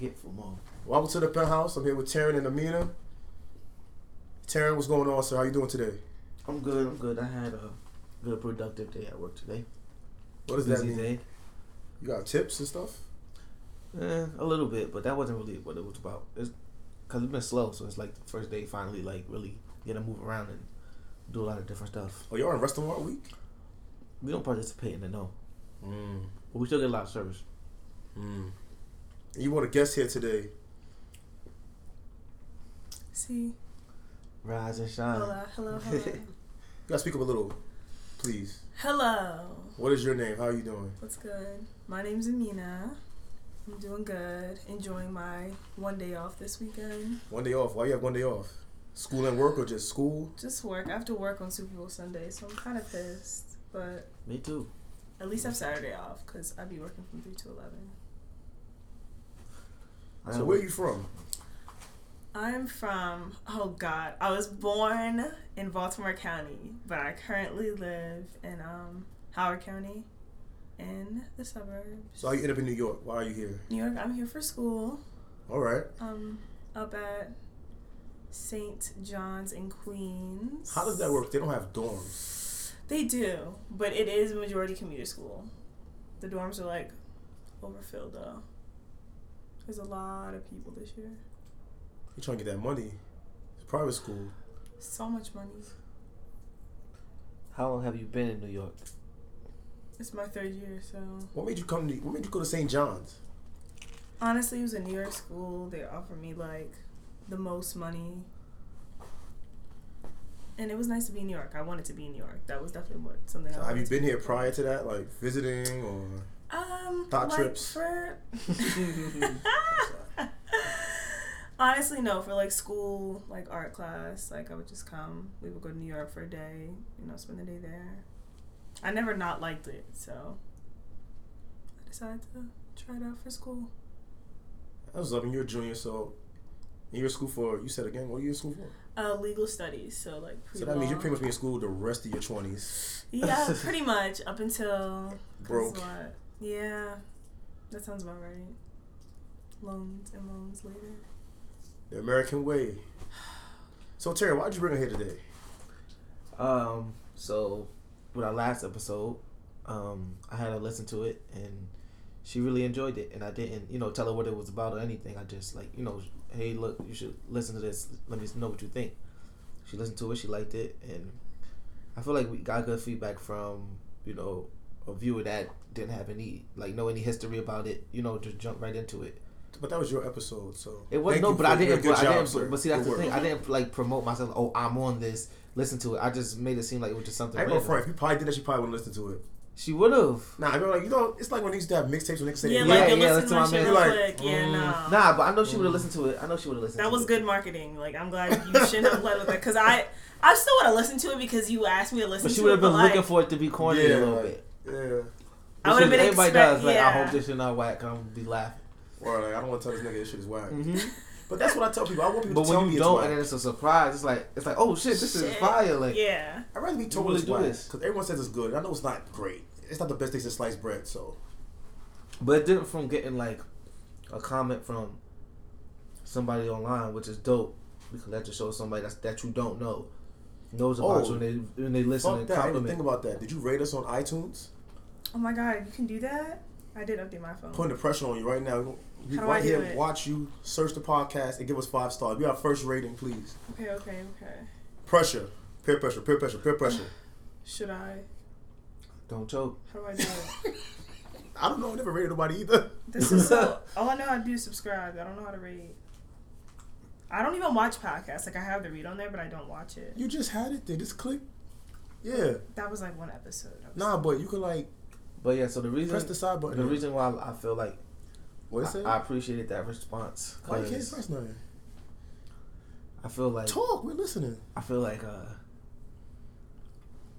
forgetful mode. Welcome to the penthouse. I'm here with Taryn and Amina. Taryn, what's going on, sir? How you doing today? I'm good. I'm good. I had a good productive day at work today. What does that Busy mean? day. You got tips and stuff? Eh, a little bit, but that wasn't really what it was about. It's because it's been slow, so it's like the first day finally like really get to move around and do a lot of different stuff. Oh, you're on restaurant all week? We don't participate in it, no, Mm. but we still get a lot of service. Mm. You want a guest here today? See, Rise and shine. hello, hello, hello, You gotta speak up a little, please. hello. What is your name? How are you doing? What's good? My name's Amina. I'm doing good. Enjoying my one day off this weekend. One day off. Why you have one day off? School and work or just school? Just work. I have to work on Super Bowl Sunday, so I'm kind of pissed. But Me too. at least I have Saturday off because I'd be working from three to eleven. I So where are you from? I'm from, oh God, I was born in Baltimore County, but I currently live in um, Howard County in the suburbs. So how you end up in New York? Why are you here? New York, I'm here for school. All right. Um, up at St. John's in Queens. How does that work? They don't have dorms. They do, but it is a majority commuter school. The dorms are like overfilled though. There's a lot of people this year. You trying to get that money? It's private school. So much money. How long have you been in New York? It's my third year, so What made you come? To, what made you go to St. John's? honestly, it was a New York school. They offered me like the most money, and it was nice to be in New York. I wanted to be in New York. That was definitely what something. So I have you been here prior to that, like visiting or? Um, Thought like trips? for. Honestly, no. For like school, like art class, like I would just come. We would go to New York for a day. You know, spend the day there. I never not liked it, so I decided to try it out for school. I was loving you're a junior, so you're in school for. You said again, what are you in school for? Uh, legal studies, so like So that means you're pretty much in school the rest of your twenties. Yeah, pretty much up until. Broke. What? Yeah, that sounds about right. Loans and loans later. The American way. So Terry, why'd you bring her here today? Um, so with our last episode, um, I had her listen to it and she really enjoyed it. And I didn't, you know, tell her what it was about or anything. I just like, you know, hey, look, you should listen to this. Let me know what you think. She listened to it. She liked it, and I feel like we got good feedback from, you know, a viewer that didn't have any like know any history about it. You know, just jump right into it. But that was your episode, so It was thank no, you but for- I didn't. Good But, I didn't sir. but see, that's Good the thing. work. I didn't like promote myself. Oh, I'm on this. Listen to it. I just made it seem like it was just something. I ain't gonna front. If you probably did that, she probably wouldn't listen to it. She would have. Nah, I mean, like you know, it's like when they used to have mixtapes when they say, Yeah, Yeah, like you yeah, listen to my I shit mean. real Like, quick. Yeah, mm, no. Nah, but I know she would have listened to it. I know she would have listened. That to was it. good marketing. Like I'm glad you shouldn't have led with it because I I still want to listen to it because you asked me to listen But she to would it. have been but, like, looking for it to be corny Yeah, a little like, bit. Yeah. I would have been everybody expect- does. Like, I hope this shit not whack. I'm gonna be laughing. Or like, I don't want to tell this nigga this shit is whack. Mm-hmm. But that's what I tell people. I want people But to tell when me you it's don't, whack. and then it's a surprise, it's like it's like, oh shit, this is fire. Like, Yeah. I'd rather be told really it's do whack this. because everyone says it's good. I know it's not great. It's not the best thing since sliced bread. So but it didn't from getting like a comment from somebody online, which is dope because that just shows somebody that's, that you don't know knows about Oh. you when they when they listen fuck and that. I didn't compliment. think about that. Did you rate us on iTunes? Oh my god, you can do that. I did update my phone. Putting the pressure on you right now. We How do right I do here, it? watch you search the podcast and give us five stars. Be our first rating, please. Okay, okay, okay. Pressure, peer pressure, peer pressure, peer pressure. Should I? Don't choke. How do I do it? I don't know. I never rated nobody either. This is so. Oh, All I know how to do is subscribe. I don't know how to rate. I don't even watch podcasts. Like I have the read on there, but I don't watch it. You just had it there. Just click. Yeah. That was like one episode. Was- Nah, but you could like But yeah, so the reason press the side button. the reason why I feel like what is it? I, I appreciated that response. Why you can't 'cause press nothing? I feel like Talk. We're listening. I feel like uh,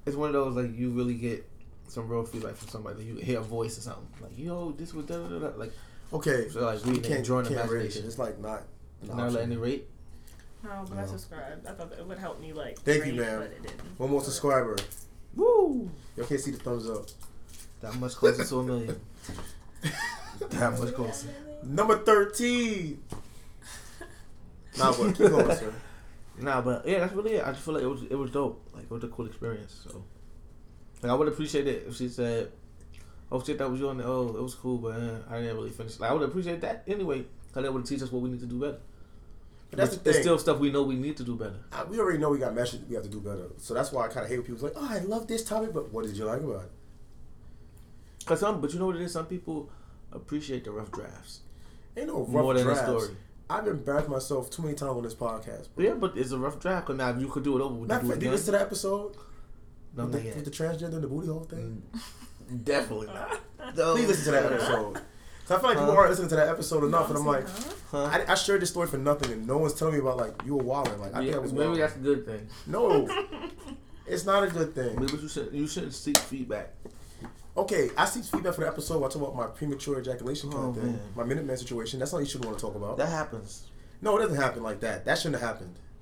it's one of those like you really get some real feedback from somebody. You hear a voice or something like, "Yo, this was da da da." da," Like, Okay. so like You reading can't, and drawing you can't rate it. imagination. It's like not. An Never option. let any rate. No, but I subscribed. I thought that it would help me like. Thank you, rate, ma'am. But it didn't. One more subscriber. Woo! Y'all can't see the thumbs up. That much closer to a million. that much closer. Number thirteen. Nah, but keep going, sir. Nah, but yeah, that's really it. I just feel like it was it was dope. Like it was a cool experience. So, like I would appreciate it if she said, "Oh shit, that was you on the oh, it was cool, but uh, I didn't really finish." Like I would appreciate that anyway, because that would teach us what we need to do better. But that's But the It's thing. still stuff we know we need to do better. I- we already know we got messages we have to do better. So that's why I kind of hate when people's like, "Oh, I love this topic," but what did you like about it? Cause some, but you know what it is. Some people appreciate the rough drafts Ain't no rough more than drafts. the story. I've embarrassed myself too many times on this podcast. But yeah, but it's a rough draft. Cause now if you could do it over, would you Matter of do it fact, did you listen to that episode No, with, not the, yet. with the transgender and the booty hole thing? Mm, Definitely not. Please listen to that episode. So I feel like people aren't listening to that episode enough, and I'm like, Huh? I, I shared this story for nothing, and no one's telling me about like you were wilding. Like I Yeah, think I was maybe wilding. that's a good thing. No, it's not a good thing. Maybe you should you shouldn't seek feedback. Okay, I seek feedback for the episode. Where I talk about my premature ejaculation kind Oh, of thing, man. my Minuteman situation. That's not what you should want to talk about. That happens. no, it doesn't happen like that. That shouldn't have happened.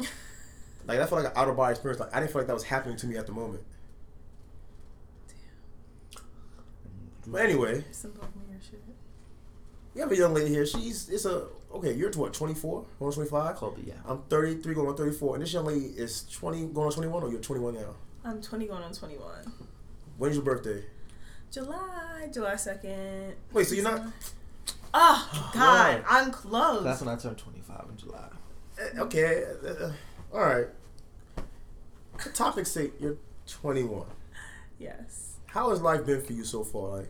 like that felt like an out of body experience. Like I didn't feel like that was happening to me at the moment. Damn. But anyway, Some Black Mirror shit. we have a young lady here. She's it's a okay. You're what 24, going on 25. Kobe, yeah. I'm 33, going on 34, and this young lady is 20, going on 21, or you're 21 now. I'm 20 going on 21. When's your birthday? July, July 2nd. Wait, so you're not? Oh, God. Right. I'm close. That's when I turned 25 in July. eh, Okay, uh, uh, all right. The topic say you're 21. yes. How has life been for you so far? Like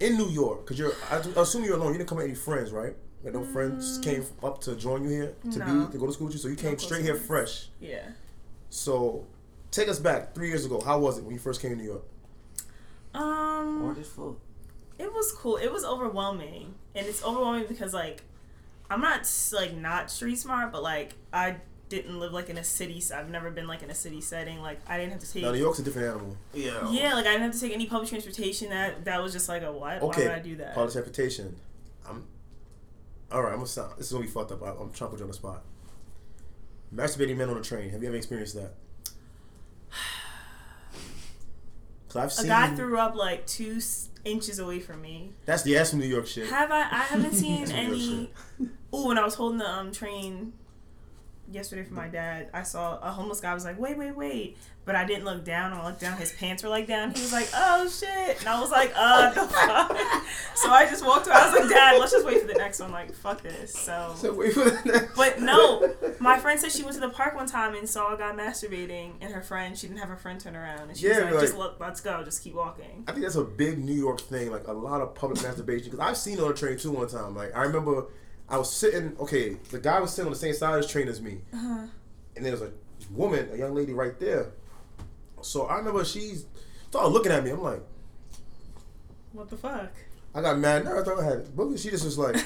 in New York, because you're. I assume you're alone. You didn't come with any friends, right? Like no friends came up to join you here to No. be to go to school with you. So you came close straight here fresh. Yeah. So take us back three years ago. How was it when you first came to New York? Um. Or this full. It was cool. It was overwhelming, and it's overwhelming because like I'm not like not street smart, but like I didn't live like in a city. So I've never been like in a city setting. Like I didn't have to take. Now New York's a different animal. Yeah. yeah, like I didn't have to take any public transportation. That that was just like a what? Okay. Why would I do that? Public transportation. I'm. All right, I'm gonna stop. This is gonna be fucked up. I, I'm trying to put you on the spot. Masturbating men on a train. Have you ever experienced that? Cause I've A guy threw up like two s- inches away from me. That's the ass from New York shit. Have I? I haven't seen any. Ooh, when I was holding the um train yesterday for my dad, I saw a homeless guy was like, "Wait, wait, wait!" But I didn't look down. I looked down. His pants were like down. He was like, "Oh shit!" And I was like, "Uh, the fuck." So I just walked away. I was like, "Dad, let's just wait for the next one." Like, fuck this. So. So wait for the next. But no, my friend said she went to the park one time and saw a guy masturbating, and her friend, she didn't have her friend turn around, and she Yeah, was like, like- "Just look, let's go, just keep walking." I think that's a big New York thing, like a lot of public masturbation. Because I've seen on a train too one time. Like I remember, I was sitting. Okay, the guy was sitting on the same side of the train as me, Uh-huh. and there was a woman, a young lady, right there. So I remember she's started looking at me. I'm like, What the fuck? I got mad nervous. I thought I had boogers. She just was like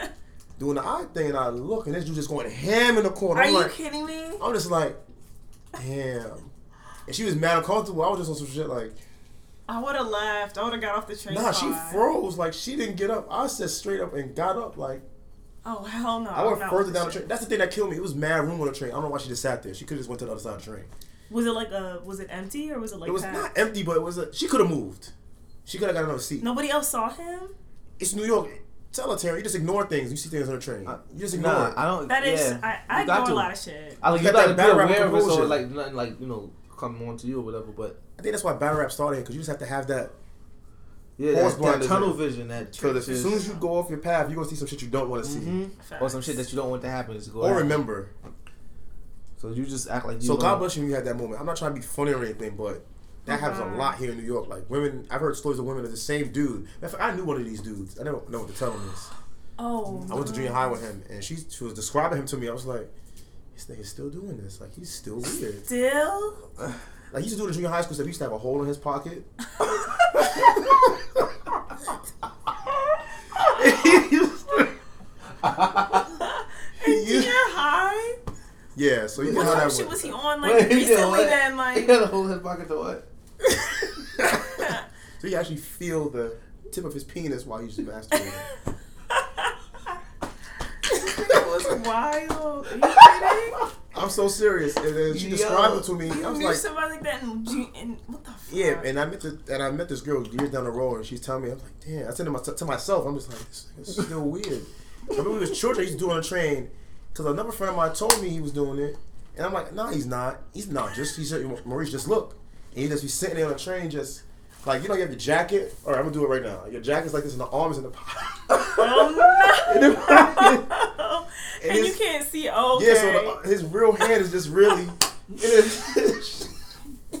doing the eye thing, and I look, and this dude just going ham in the corner. Are I'm you like, kidding me? I'm just like, damn. And she was mad uncomfortable. I was just on some shit like. I would have left. I would have got off the train. Nah, she froze. Like she didn't get up. I said straight up and got up. Like Oh hell no! I went I'm further down the train. That's the thing that killed me. It was mad room on the train. I don't know why she just sat there. She could have just went to the other side of the train. Was it like a? Was it empty or was it like? it was packed? not empty, but it was. A, she could have moved. She could have got another seat. Nobody else saw him. It's New York. Tell her, Terry. You just ignore things. You see things on the train. I- You just ignore Nah, it. I don't. That is, yeah, I, I ignore to. a lot of shit. I like You you got gotta that be battle rap aware of it, so like nothing like you know come on to you or whatever. But I think that's why battle rap started because you just have to have that. Yeah, that, that tunnel in. vision that Because as soon as you go off your path, you're gonna see some shit you don't want to see hmm or some shit that you don't want to happen is go. or happen. remember. So you just act like you. So know. God bless you when you had that moment. I'm not trying to be funny or anything, but that happens a Mhm. lot here in New York. Like women, I've heard stories of women of the same dude. In fact, I knew one of these dudes. I don't know what to tell him this. Oh. I went to junior high with him, and she, she was describing him to me. I was like, this nigga's still doing this. Like he's still weird. Still. Like he used to do it in junior high school. So he used to have a hole in his pocket. In You- junior high. yeah, so you know how that shit was he on like did recently? Then He had a hole in his pocket to what? so you actually feel the tip of his penis while he's masturbating. that was wild. Are you kidding? I'm so serious. And then she Yo. described it to me. I was like, somebody like that in what the fuck? Yeah, and I met the, and I met this girl years down the road, and she's telling me, I'm like, damn. I said to, my, to myself, I'm just like, this is still weird. Remember we was children. I used to do it on the train because another friend of mine told me he was doing it, and I'm like, nah, he's not. He's not. Just he's just, Maurice. Just look, and he just be sitting there on the train, just like you know, you have the jacket. All right, I'm gonna do it right now. Your jacket's like this, and the arms in the pocket. Oh no! And and you can't see. Oh, Yeah, so the, his real hand is just really. it is-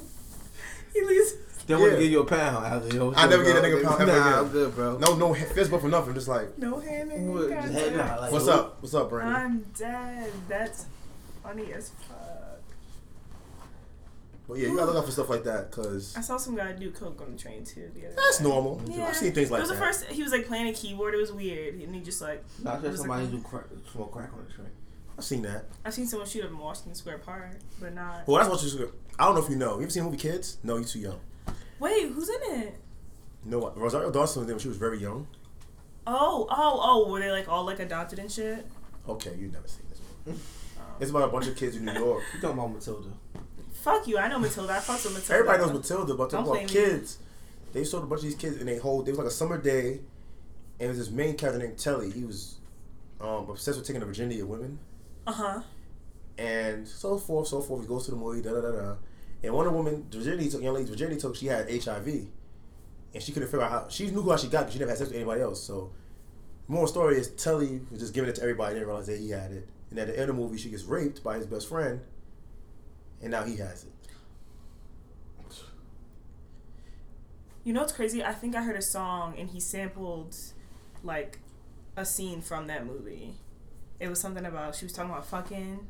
he leaves. They want Yeah. to give you a pound. After, you know, I never bro. get a nigga a pound ever Nah, again. I'm good, bro. no, no fist bump for nothing. Just like, No hand in What, your just head goddamn- like, what's what? up? What's up, Brandon? I'm dead. That's funny as fuck. But yeah, you gotta look out for stuff like that, cause I saw some guy do coke on the train too. The other that's day. normal. Yeah. I've seen things like that. it was that. the first. He was like playing a keyboard. It was weird, and he just like. Nah, I It said was somebody like- who crack, smoke crack on the train. I've seen that. I've seen someone shoot up in Washington Square Park, but not. Well, that's what you. I don't know if you know. You ever seen the movie Kids? No, you're too young. Wait, who's in it? No. Rosario Dawson was there when she was very young. Oh, oh, oh! Were they like all like adopted and shit? Okay, you've never seen this one. Oh. It's about a bunch of kids in New York. You talking about Matilda? Fuck you! I know Matilda. I fucked with Matilda. Everybody knows Matilda, but Don't talking play about me. kids. They showed a bunch of these kids and they hold. It was like a summer day, and there was this main character named Telly. He was um, obsessed with taking the virginity of women, Uh huh. and so forth, so forth. He goes to the movie, da da da da. And the women, virginity took, young lady, virginity took, she had HIV, and she couldn't figure out how. She knew who she got, because she never had sex with anybody else. So, more story is Telly was just giving it to everybody, didn't realize that he had it. And at the end of the movie, she gets raped by his best friend, and now he has it. You know what's crazy? I think I heard a song and he sampled like a scene from that movie. It was something about she was talking about fucking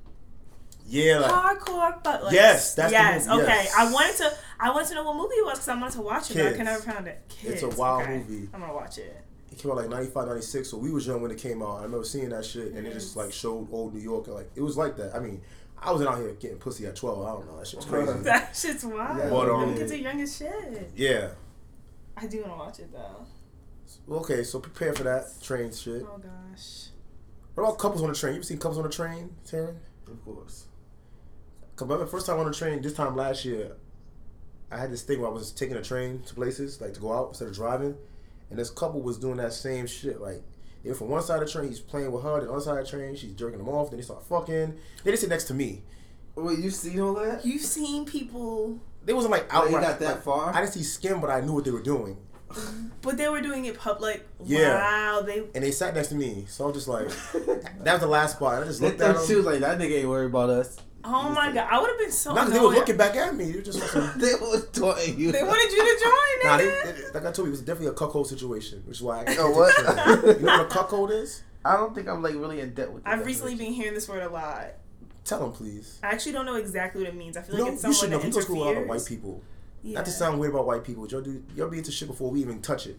Yeah, like hardcore, but like Yes, that's the yes. okay, yes. I wanted to. I wanted to know what movie it was because I wanted to watch it, but I Kids. could never found it. Kids. It's a wild okay. movie. I'm gonna watch it. it came out like 95, 96, so we was young when it came out. I remember seeing that shit, and it just like showed old New York. and Like it was like that. I mean, I was out here getting pussy at twelve. I don't know. That shit's was crazy. That shit's wild. Yeah, but, Them um, kids are young as shit. yeah. I do want to watch it though. Okay, so prepare for that train shit. Oh gosh. What about couples on the train? You ever seen couples on the train, Taryn? Of course. Cause remember, first time on the train, this time last year, I had this thing where I was taking a train to places, like to go out instead of driving, and this couple was doing that same shit. Like they were from one side of the train, he's playing with her, the other side of the train, she's jerking him off. Then they start fucking. Then they sit next to me. Wait, you seen all that? You've seen people, They wasn't like Like, out. you got that like, far? I didn't see skin, but I knew what they were doing, but they were doing it public. Yeah. Wow. They. and they sat next to me. So I was just like, that was the last spot. I just looked at thought she them. was like, that nigga ain't worried about us. Oh my god. I would have been so. Not 'cause they were looking back at me. They were just like, they was taunting you. They wanted you to join. Nah, they, they- like I told you, it was definitely a cuckold situation, which is why I. Oh, what? you know what a cuckold is? I don't think I'm like really in debt with. I've recently been hearing this word a lot. Tell them, please. I actually don't know exactly what it means. I feel You like know, it's you someone should know. that You go to school with a lot of white people. Yeah. Not to sound weird about white people, but y'all do y'all be into shit before we even touch it.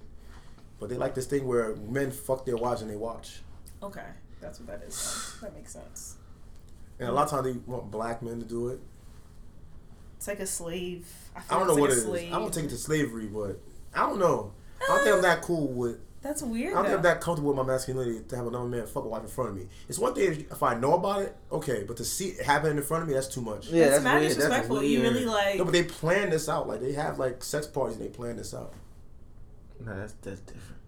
But they like this thing where men fuck their wives and they watch, Okay, that's what that is. That makes sense. And a lot of times they want black men to do it. It's like a slave. I, feel I don't know it's what like it a is. slave. I don't take it to slavery, but I don't know. I don't think I'm that cool with. That's weird. I don't think I'm that comfortable with my masculinity to have another man fuck a wife in front of me. It's one thing if, if I know about it, okay, but to see it happen in front of me, that's too much. Yeah, that's, that's, mad weird. That's disrespectful. weird. You really like. No, but they plan this out. Like they have like sex parties and they plan this out. Nah, that's that's different.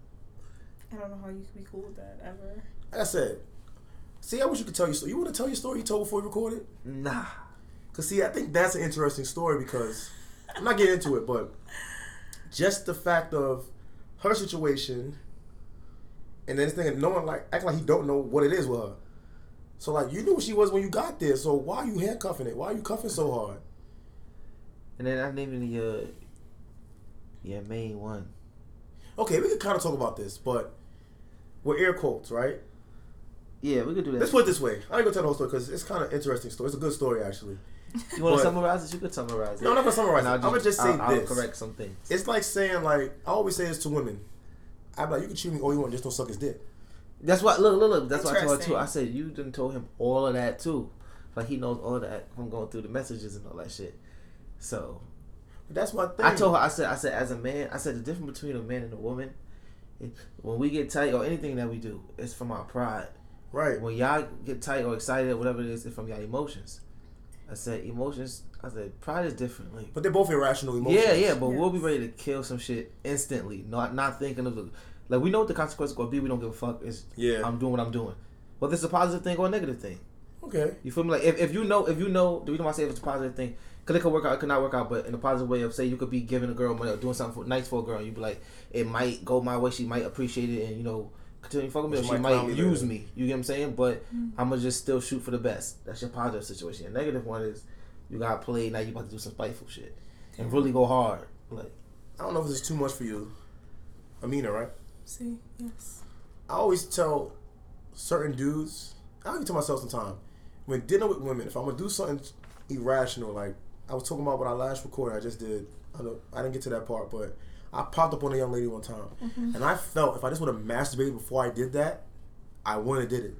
I don't know how you could be cool with that ever. Like I said, see, I wish you could tell your story. You want to tell your story you told before you recorded? Nah. Cause see, I think that's an interesting story because I'm not getting into it, but just the fact of her situation, and then this thing, of no one like acting like he don't know what it is with her. So like you knew what she was when you got there. So why are you handcuffing it? Why are you cuffing so hard? And then I'm naming your your main one. Okay, we can kind of talk about this, but we're air quotes, right? Yeah, we could do that. Let's put it this way. I ain't gonna tell the whole story because it's kind of interesting story. It's a good story actually. you want to summarize it? You could summarize it. No, I'm not gonna summarize it. I'll I'm gonna just say I'll, I'll correct some things. It's like saying like I always say this to women. I'm like, you can cheat me all you want, just don't suck his dick. That's why. Look, look, look. That's why I told her too. I said you didn't told him all of that too. Like he knows all that from going through the messages and all that shit. So that's my thing. I told her. I said. I said as a man. I said the difference between a man and a woman. It, when we get tight or anything that we do, it's from our pride. Right. When y'all get tight or excited or whatever it is, it's from y'all emotions. I said emotions. I said pride is different. Like But they're both irrational emotions. yeah, yeah, but we'll be ready to kill some shit instantly. Not not thinking of the Like we know what the consequences gonna be. We don't give a fuck. It's Yeah. I'm doing what I'm doing. Whether it's a positive thing or a negative thing. okay. You feel me? Like if, if you know if you know the reason why I say if it's a positive thing, cause it could work out, it could not work out, but in a positive way of say you could be giving a girl money or doing something for, nice for a girl, and you'd be like, it might go my way, she might appreciate it, and you know continue fucking me, or She she might might, use me. You get what I'm saying? But Mm. I'm gonna just still shoot for the best. That's your positive situation. Your negative one is you got played. Now you about to do some spiteful shit and really go hard. Like I don't know if this is too much for you. Amina, right? See, yes. I always tell certain dudes, I even tell myself sometimes, when dealing with women, if I'm gonna do something irrational, like I was talking about what I last recorded, I just did. I don't, I didn't get to that part, but I popped up on a young lady one time, and I felt if I just would have masturbated before I did that, I wouldn't have did it.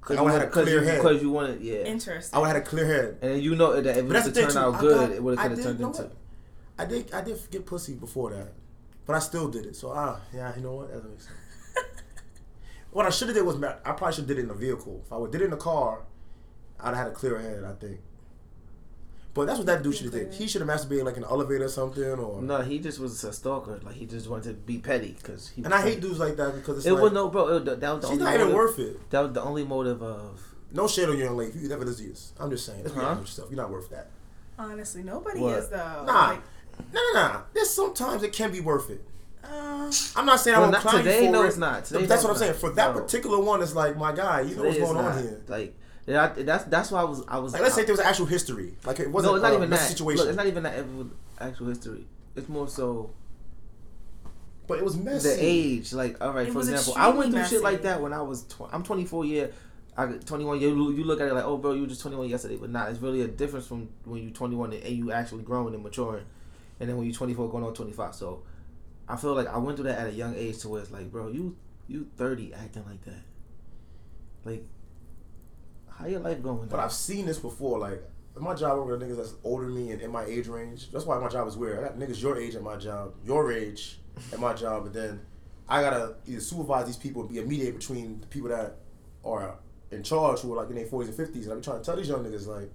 cause I you would've had had a clear you, head. Cause you wanted, yeah. Interesting. I would have had a clear head. and you know that if it But that's was the to turn out good, got- it would have could have did- turned into. I did. I did get pussy before that, but I still did it. So ah, yeah, you know what? That doesn't sense. what I should have did was I probably should have did it in a vehicle. If I would did it in a car, I'd have had a clear head. I think. But that's what that dude should have did. He should have masturbated like in an elevator or something, or. No, he just was a stalker. Like he just wanted to be petty because he. And I hate dudes like that because it's It like, was no, bro. It, that was the she's only not even worth it. That was the only motive of. No shit on your young lady. You ever listen to this, I'm just saying. Let's be Huh? honest with yourself. You're not worth that. Honestly, nobody What? is though. Nah. Like, nah, no, no. There's sometimes it can be worth it. uh, I'm not saying Well, I not don't climb today, for no, it. it's not. Today, that's what I'm it's saying. For that No. particular one, it's like my guy. You know what's going on not. here. Like yeah, I- that's that's why I was I was. Like, let's say there was actual history. Like, it wasn't no, it's not a even that. situation. Look, it's not even that it was actual history. It's more so but it was messy. the age. Like all right, It for was example, I went through extremely shit like that when I was. Tw- I'm 24 year. I got 21 year. You you look at it like, oh, bro, you were just 21 yesterday, but nah, it's really a difference from when you're 21 and you actually growing and maturing, and then when you're 24 going on 25. So, I feel like I went through that at a young age to where it's like, bro, you you 30 acting like that. Like, how your life going? But dog? I've seen this before. Like, in my job, I work with niggas that's older than me and in my age range. That's why my job is weird. I got niggas your age at my job, your age at my job, but then I gotta either supervise these people and be a mediator between the people that are in charge who are like in their 40s and 50s. And I be trying to tell these young niggas, like,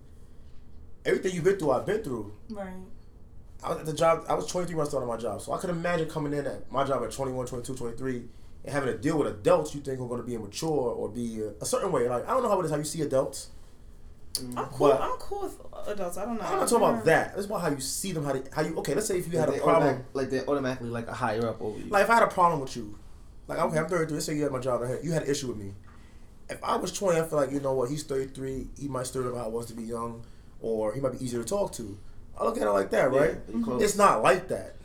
everything you've been through, I've been through. right. I was at the job. I was 23 when I started my job, so I could imagine coming in at my job at 21, 22, 23, and having to deal with adults you think are going to be immature or be a, a certain way. Like I don't know how it is how you see adults. Mm. I'm cool. But- I'm cool with adults. I don't know. I'm not talking about mm. that. It's about how you see them. How they, how you okay? Let's say if you had a problem. like they're automatically like a higher up over you. Like if I had a problem with you, like okay, I'm 33. Let's say you had my job. You had an issue with me. If I was 20, I feel like you know what? He's 33. He might still know how it was to be young, or he might be easier to talk to. I look at it like that, right? Yeah. It's not like that.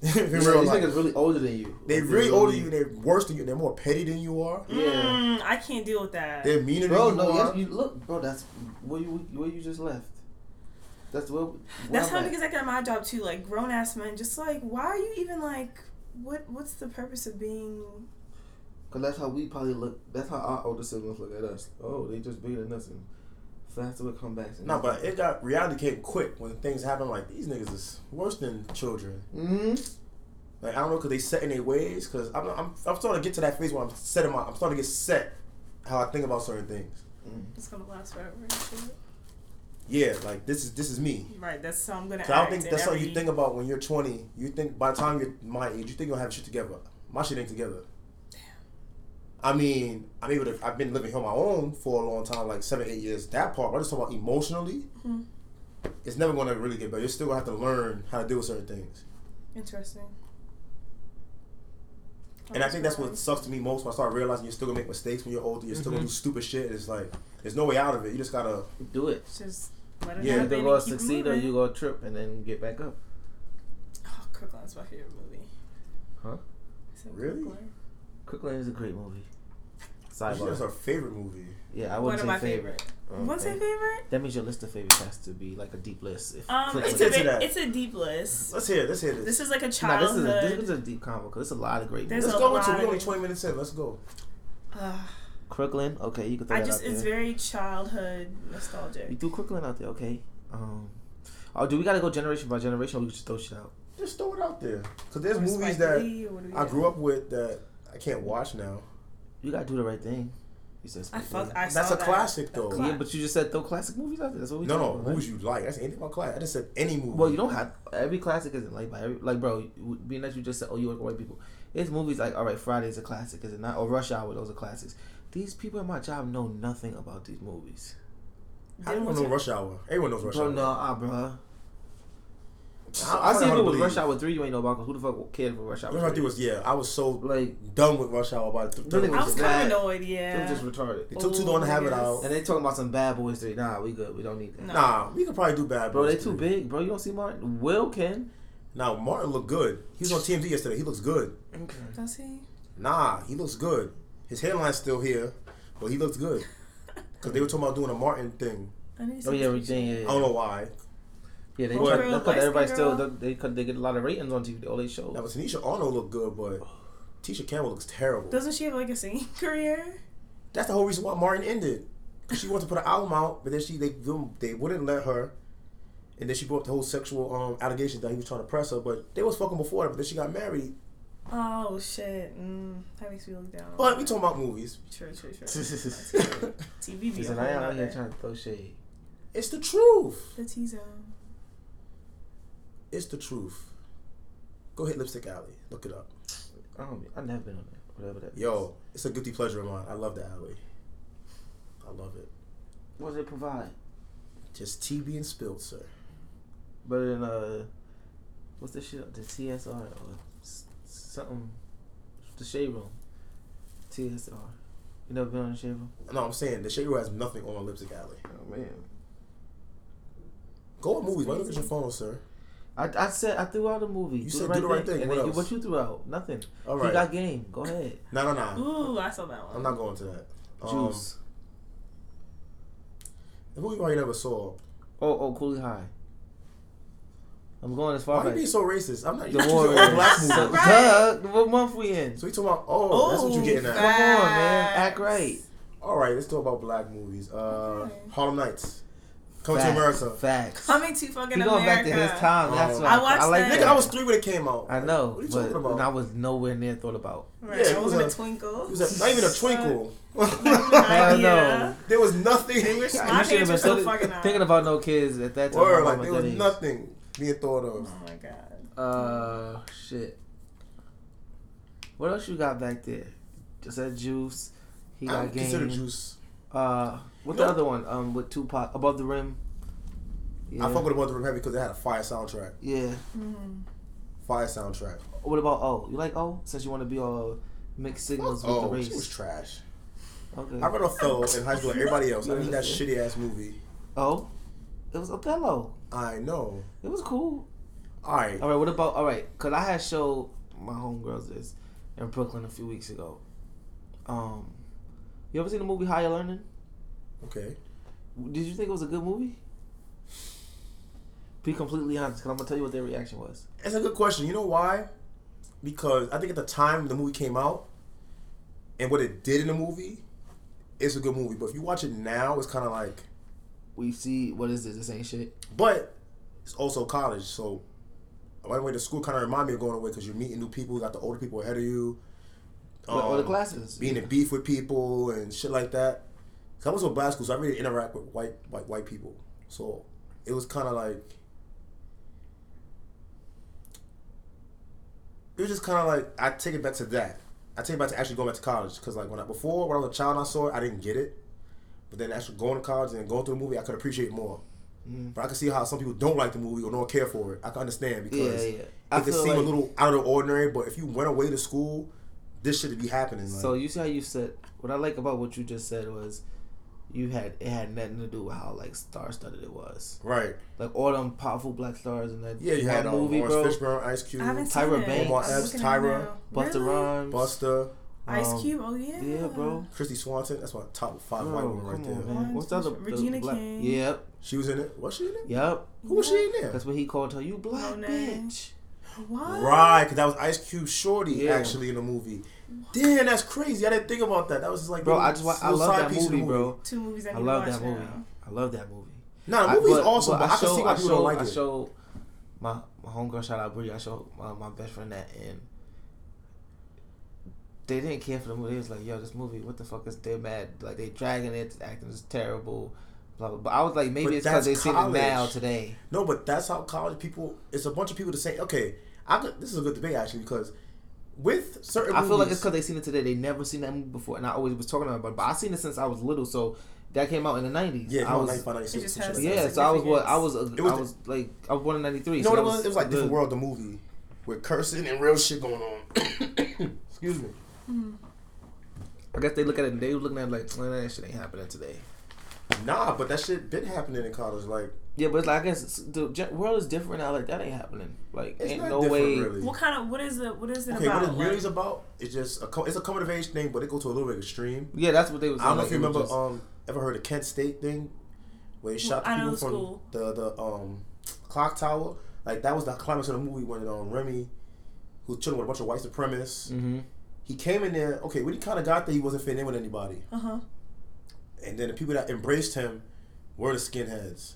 in Yeah, real these life. niggas really older than you. They Like, really older than you. They're worse than you. They're more petty than you are. Yeah. Mm, I can't deal with that. They're meaner Bro, than you no, are. yes, you look, bro. That's where you where you just left. That's where. where That's I'm how at. niggas act at my job too. Like grown ass men, just like why are you even like what? What's the purpose of being? Cause that's how we probably look. That's how our older siblings look at us. Oh, they just bigger than us and faster with comebacks. And No, but it got reality came quick when things happen. Like these niggas is worse than children. Mm-hmm. Like I don't know, cause they set in their ways. Cause I'm, I'm, I'm starting to get to that phase where I'm setting my, I'm starting to get set how I think about certain things. It's gonna last forever. Yeah, like this is this is me. Right. That's how I'm gonna. 'Cause I don't think in that's something you think about when you're 20. You think by the time you're my age, you think you'll have shit together. My shit ain't together. I mean, I'm able to. I've been living here on my own for a long time, like seven, eight years. That part, but I'm just talking about emotionally. Mhm. It's never going to really get better. You're still gonna have to learn how to deal with certain things. Interesting. And I think that's what sucks to me most. When I start realizing you're still gonna make mistakes when you're older. You're still gonna do stupid shit. It's like there's no way out of it. You just gotta. Do it. Just let it Yeah, You happen. either gonna keep it succeed or moving. you gonna trip and then get back up. Oh, Crooklyn's my favorite movie. Huh? I said Really? Crooklyn. Crooklyn is a great movie. That's Sidebar. our favorite movie. Yeah, I wouldn't of say my favorite. favorite. What's your favorite? That means your list of favorites has to be like a deep list. If Um, it's Let's a bit, that. it's a deep list. Let's hear. it, Let's hear this. This is like a Nah, this childhood. is a, this is a deep combo because it's a lot of great There's movies. Let's go into. lot We're only of- 20 minutes in. Let's go. Ugh. Crooklyn, okay, you can throw I that just out it's there. very childhood You nostalgic. threw Crooklyn out there, okay. Um, oh, do we gotta go generation by generation, or we can just throw shit out? Just throw it out there. Cause there's Or movies Spike that Lee, or what do we I grew up with that I can't watch now. You gotta do the right thing. You said. I Spike fuck. Lee. I That's saw a that. classic, though. Cla- Yeah, but you just said throw classic movies out there. That's what we do. No, no, talking about, right? movies you like. That's anything about classic. I just said any movie. Well, you don't have every classic isn't like by every, like bro. you- Being that you just said, oh, you work with white people. It's movies like all right, Friday's a classic, is it not? Or Rush Hour, those are classics. These people at my job know nothing about these movies. I don't know Rush Hour. Everyone knows Rush Bro, Hour. no, ah, bro. I, I, see if it was Rush Hour three, you ain't know about. Cause who the fuck cared for Rush Hour? Rush Hour 3 3? was yeah. I was so like done with Rush Hour about the Really third I was That- kind of annoyed. it Yeah. was just retarded. They took too long to oh, have it Oh, out. And they talking about some Bad Boys three. Nah, we good. We don't need that. No. Nah, we could probably do bad. Boys. Bro, they too 3. big, bro. You don't see Martin. Will can. Now Martin looked good. He was on TMZ yesterday. He looks good. Okay. Does he? Nah, he looks good. His hairline's still here, but he looks good. Cause they were talking about doing a Martin thing. I need Oh see yeah, the everything. Yeah, I don't know why. Yeah, they What? tried, Girl, that's light everybody still girl? they could they get a lot of ratings on TV. All they shows. Now, but Tichina Arnold looked good, but Tisha Campbell looks terrible. Doesn't she have like a singing career? That's the whole reason why Martin ended. 'Cause she wanted to put an album out, but then she they they wouldn't let her. And then she brought up the whole sexual um, allegations that he was trying to press her, but they was fucking before that. But then she got married. Oh shit. Mm, that makes me look down. on But we talking about movies. True, true, true. She TV be a "I ain't out here trying to throw shade." It's the truth. The T zone. It's the truth. Go hit Lipstick Alley. Look it up. I don't. I've never been on there. Whatever that. Yo, it's a guilty pleasure of mine. I love the alley. I love it. What does it provide? Just tea being spilled, sir. Better than uh, what's the shit? The TSR or something? The shade room. TSR. You never been on the shade room? No, I'm saying the Shade Room has nothing on Lipstick Alley. Oh man. Go on movies. Why look at your phone, sir? I, I said I threw out a movie. You do said the do the right thing. And What then you, what you threw out? Nothing. All He got game. Go ahead. No, no, no. Ooh, I saw that one. I'm not going to that. Um, Juice. The movie I never saw. Oh, oh, Cooley High. I'm going as far. Why far are you as being so racist? I'm not. the You choosing Warriors. all black movies. So- Duh, what month we in? So we talking about? Oh, that's what you getting Come at. Facts. on, man. Act right. All right, let's talk about black movies. Uh, Okay. Harlem Nights, Coming Facts. to America. Facts. Coming to fucking He going back to his time. That's Oh. why I watched like that. Nigga, I was three when it came out. I know, What are you talking about? I was nowhere near thought about. Right, Yeah, I it was wasn't a, a- twinkle. It was a, not even a twinkle. Hell no. Yeah. there was nothing. They were You smart. should have been were so so- fucking thinking about no kids at that time. Word, like there was nothing being thought of. Oh my god. Uh, shit. What else you got back there? Just that juice. He got don't game. consider juice. Uh, what the other one? Um, with Tupac above the rim. Yeah. I fuck with Above the Rim Heavy because they had a fire soundtrack. yeah. Mm. Fire soundtrack. What about O? You like O? Since you want to be all mixed signals with the Oh, race. she was trash. okay. I read Othello in high school like everybody else. I need that shitty ass movie. Oh, it was Othello. I know. It was cool. All right. All right. What about all right? Cause I had showed my homegirls this in Brooklyn a few weeks ago. Um, you ever seen the movie Higher Learning? Okay. Did you think it was a good movie? Be completely honest, cause I'm gonna tell you what their reaction was. It's a good question. You know why? Because I think at the time the movie came out and what it did in the movie, it's a good movie. But if you watch it now, it's kind of like, We see what is this? This ain't shit. but it's also college. So, by the way, the school kind of remind me of going away because you're meeting new people. You got the older people ahead of you. Or- or the Um, classes. Being in beef with people and shit like that. 'Cause I was in black school, so I really interact with white white white people. So it was kind of like it was just kind of like I take it back to that. I take it back to actually going back to college because like when I before when I was a child I saw it, I didn't get it. But then actually going to college and going through the movie, I could appreciate it more. Mm. But I can see how some people don't like the movie or don't care for it. I can understand because yeah. I it can seem a little out of the ordinary. But if you went away to school, this should be happening. Like, So you see how you said what I like about what you just said was you had it had nothing to do with how like star studded it was. right? Like all them powerful black stars in that Yeah, you that had um, movie, Laurence bro. Fishburne, Ice Cube, I haven't Tyra seen it. Banks. Omar I'm Epps, looking at it Tyra. Busta Really? Rhymes. Busta, Ice um, Cube. Oh yeah. Yeah, bro. Kristy Swanson. That's my top five white Bro, women right come there. man. What's the other? Fishburne. the Regina black- King. Yep, She was in it. Was she in it? yep. Who was she in there? That's what he called her. You black Monet. bitch. What? Right, because that was Ice Cube Shorty Yeah. actually in the movie. Damn, that's crazy. I didn't think about that. That was just like Bro, little- I just wa- I love that piece of the movie, bro. Two movies I I love to that movie. now. I love that movie. Nah, the I- movie's but- awesome, but, I, can see why people showed, don't like I it. showed my my homegirl shout out Bree. I showed my, my best friend that, and they didn't care for the movie. They was like, "Yo, this movie, what the fuck is? They're mad. Like they dragging it. The acting is terrible." Blah blah. But I was like, maybe But it's because they that's seen it now today. No, but that's how college people. It's a bunch of people to say, okay, I could, this is a good debate actually because with certain. I feel like it's because they seen it today. They never seen that movie before, and I always was talking about it. But I seen it since I was little, so that came out in the nineties. Yeah, I was. 95, 96, It just some shit has like that. Yeah, so I was what I was. A, It was I the- was like I was born in '93. You know so what it that was? It was like different good. world, the movie, with cursing and real shit going on. Excuse me. I guess they look at it. and They were looking at it like well, that shit ain't happening today. Nah, but that shit been happening in college. Like, Yeah, but it's like I guess it's, the world is different now. Like that ain't happening. Like it's ain't not no way. really. What kind of what is it? What is it Okay, about? what it really Like- is about is just a it's a coming of age thing, but it goes to a little bit extreme. Yeah, that's what they was. I don't know like, if you remember. just- Um, ever heard of Kent State thing, where they shot the people from school. the the um clock tower? Like that was the climax of the movie when um Remy, who's was chilling with a bunch of white supremacists, Mhm. he came in there. Okay, when he kind of got there, he wasn't fitting in with anybody, Uh huh. and then the people that embraced him were the skinheads.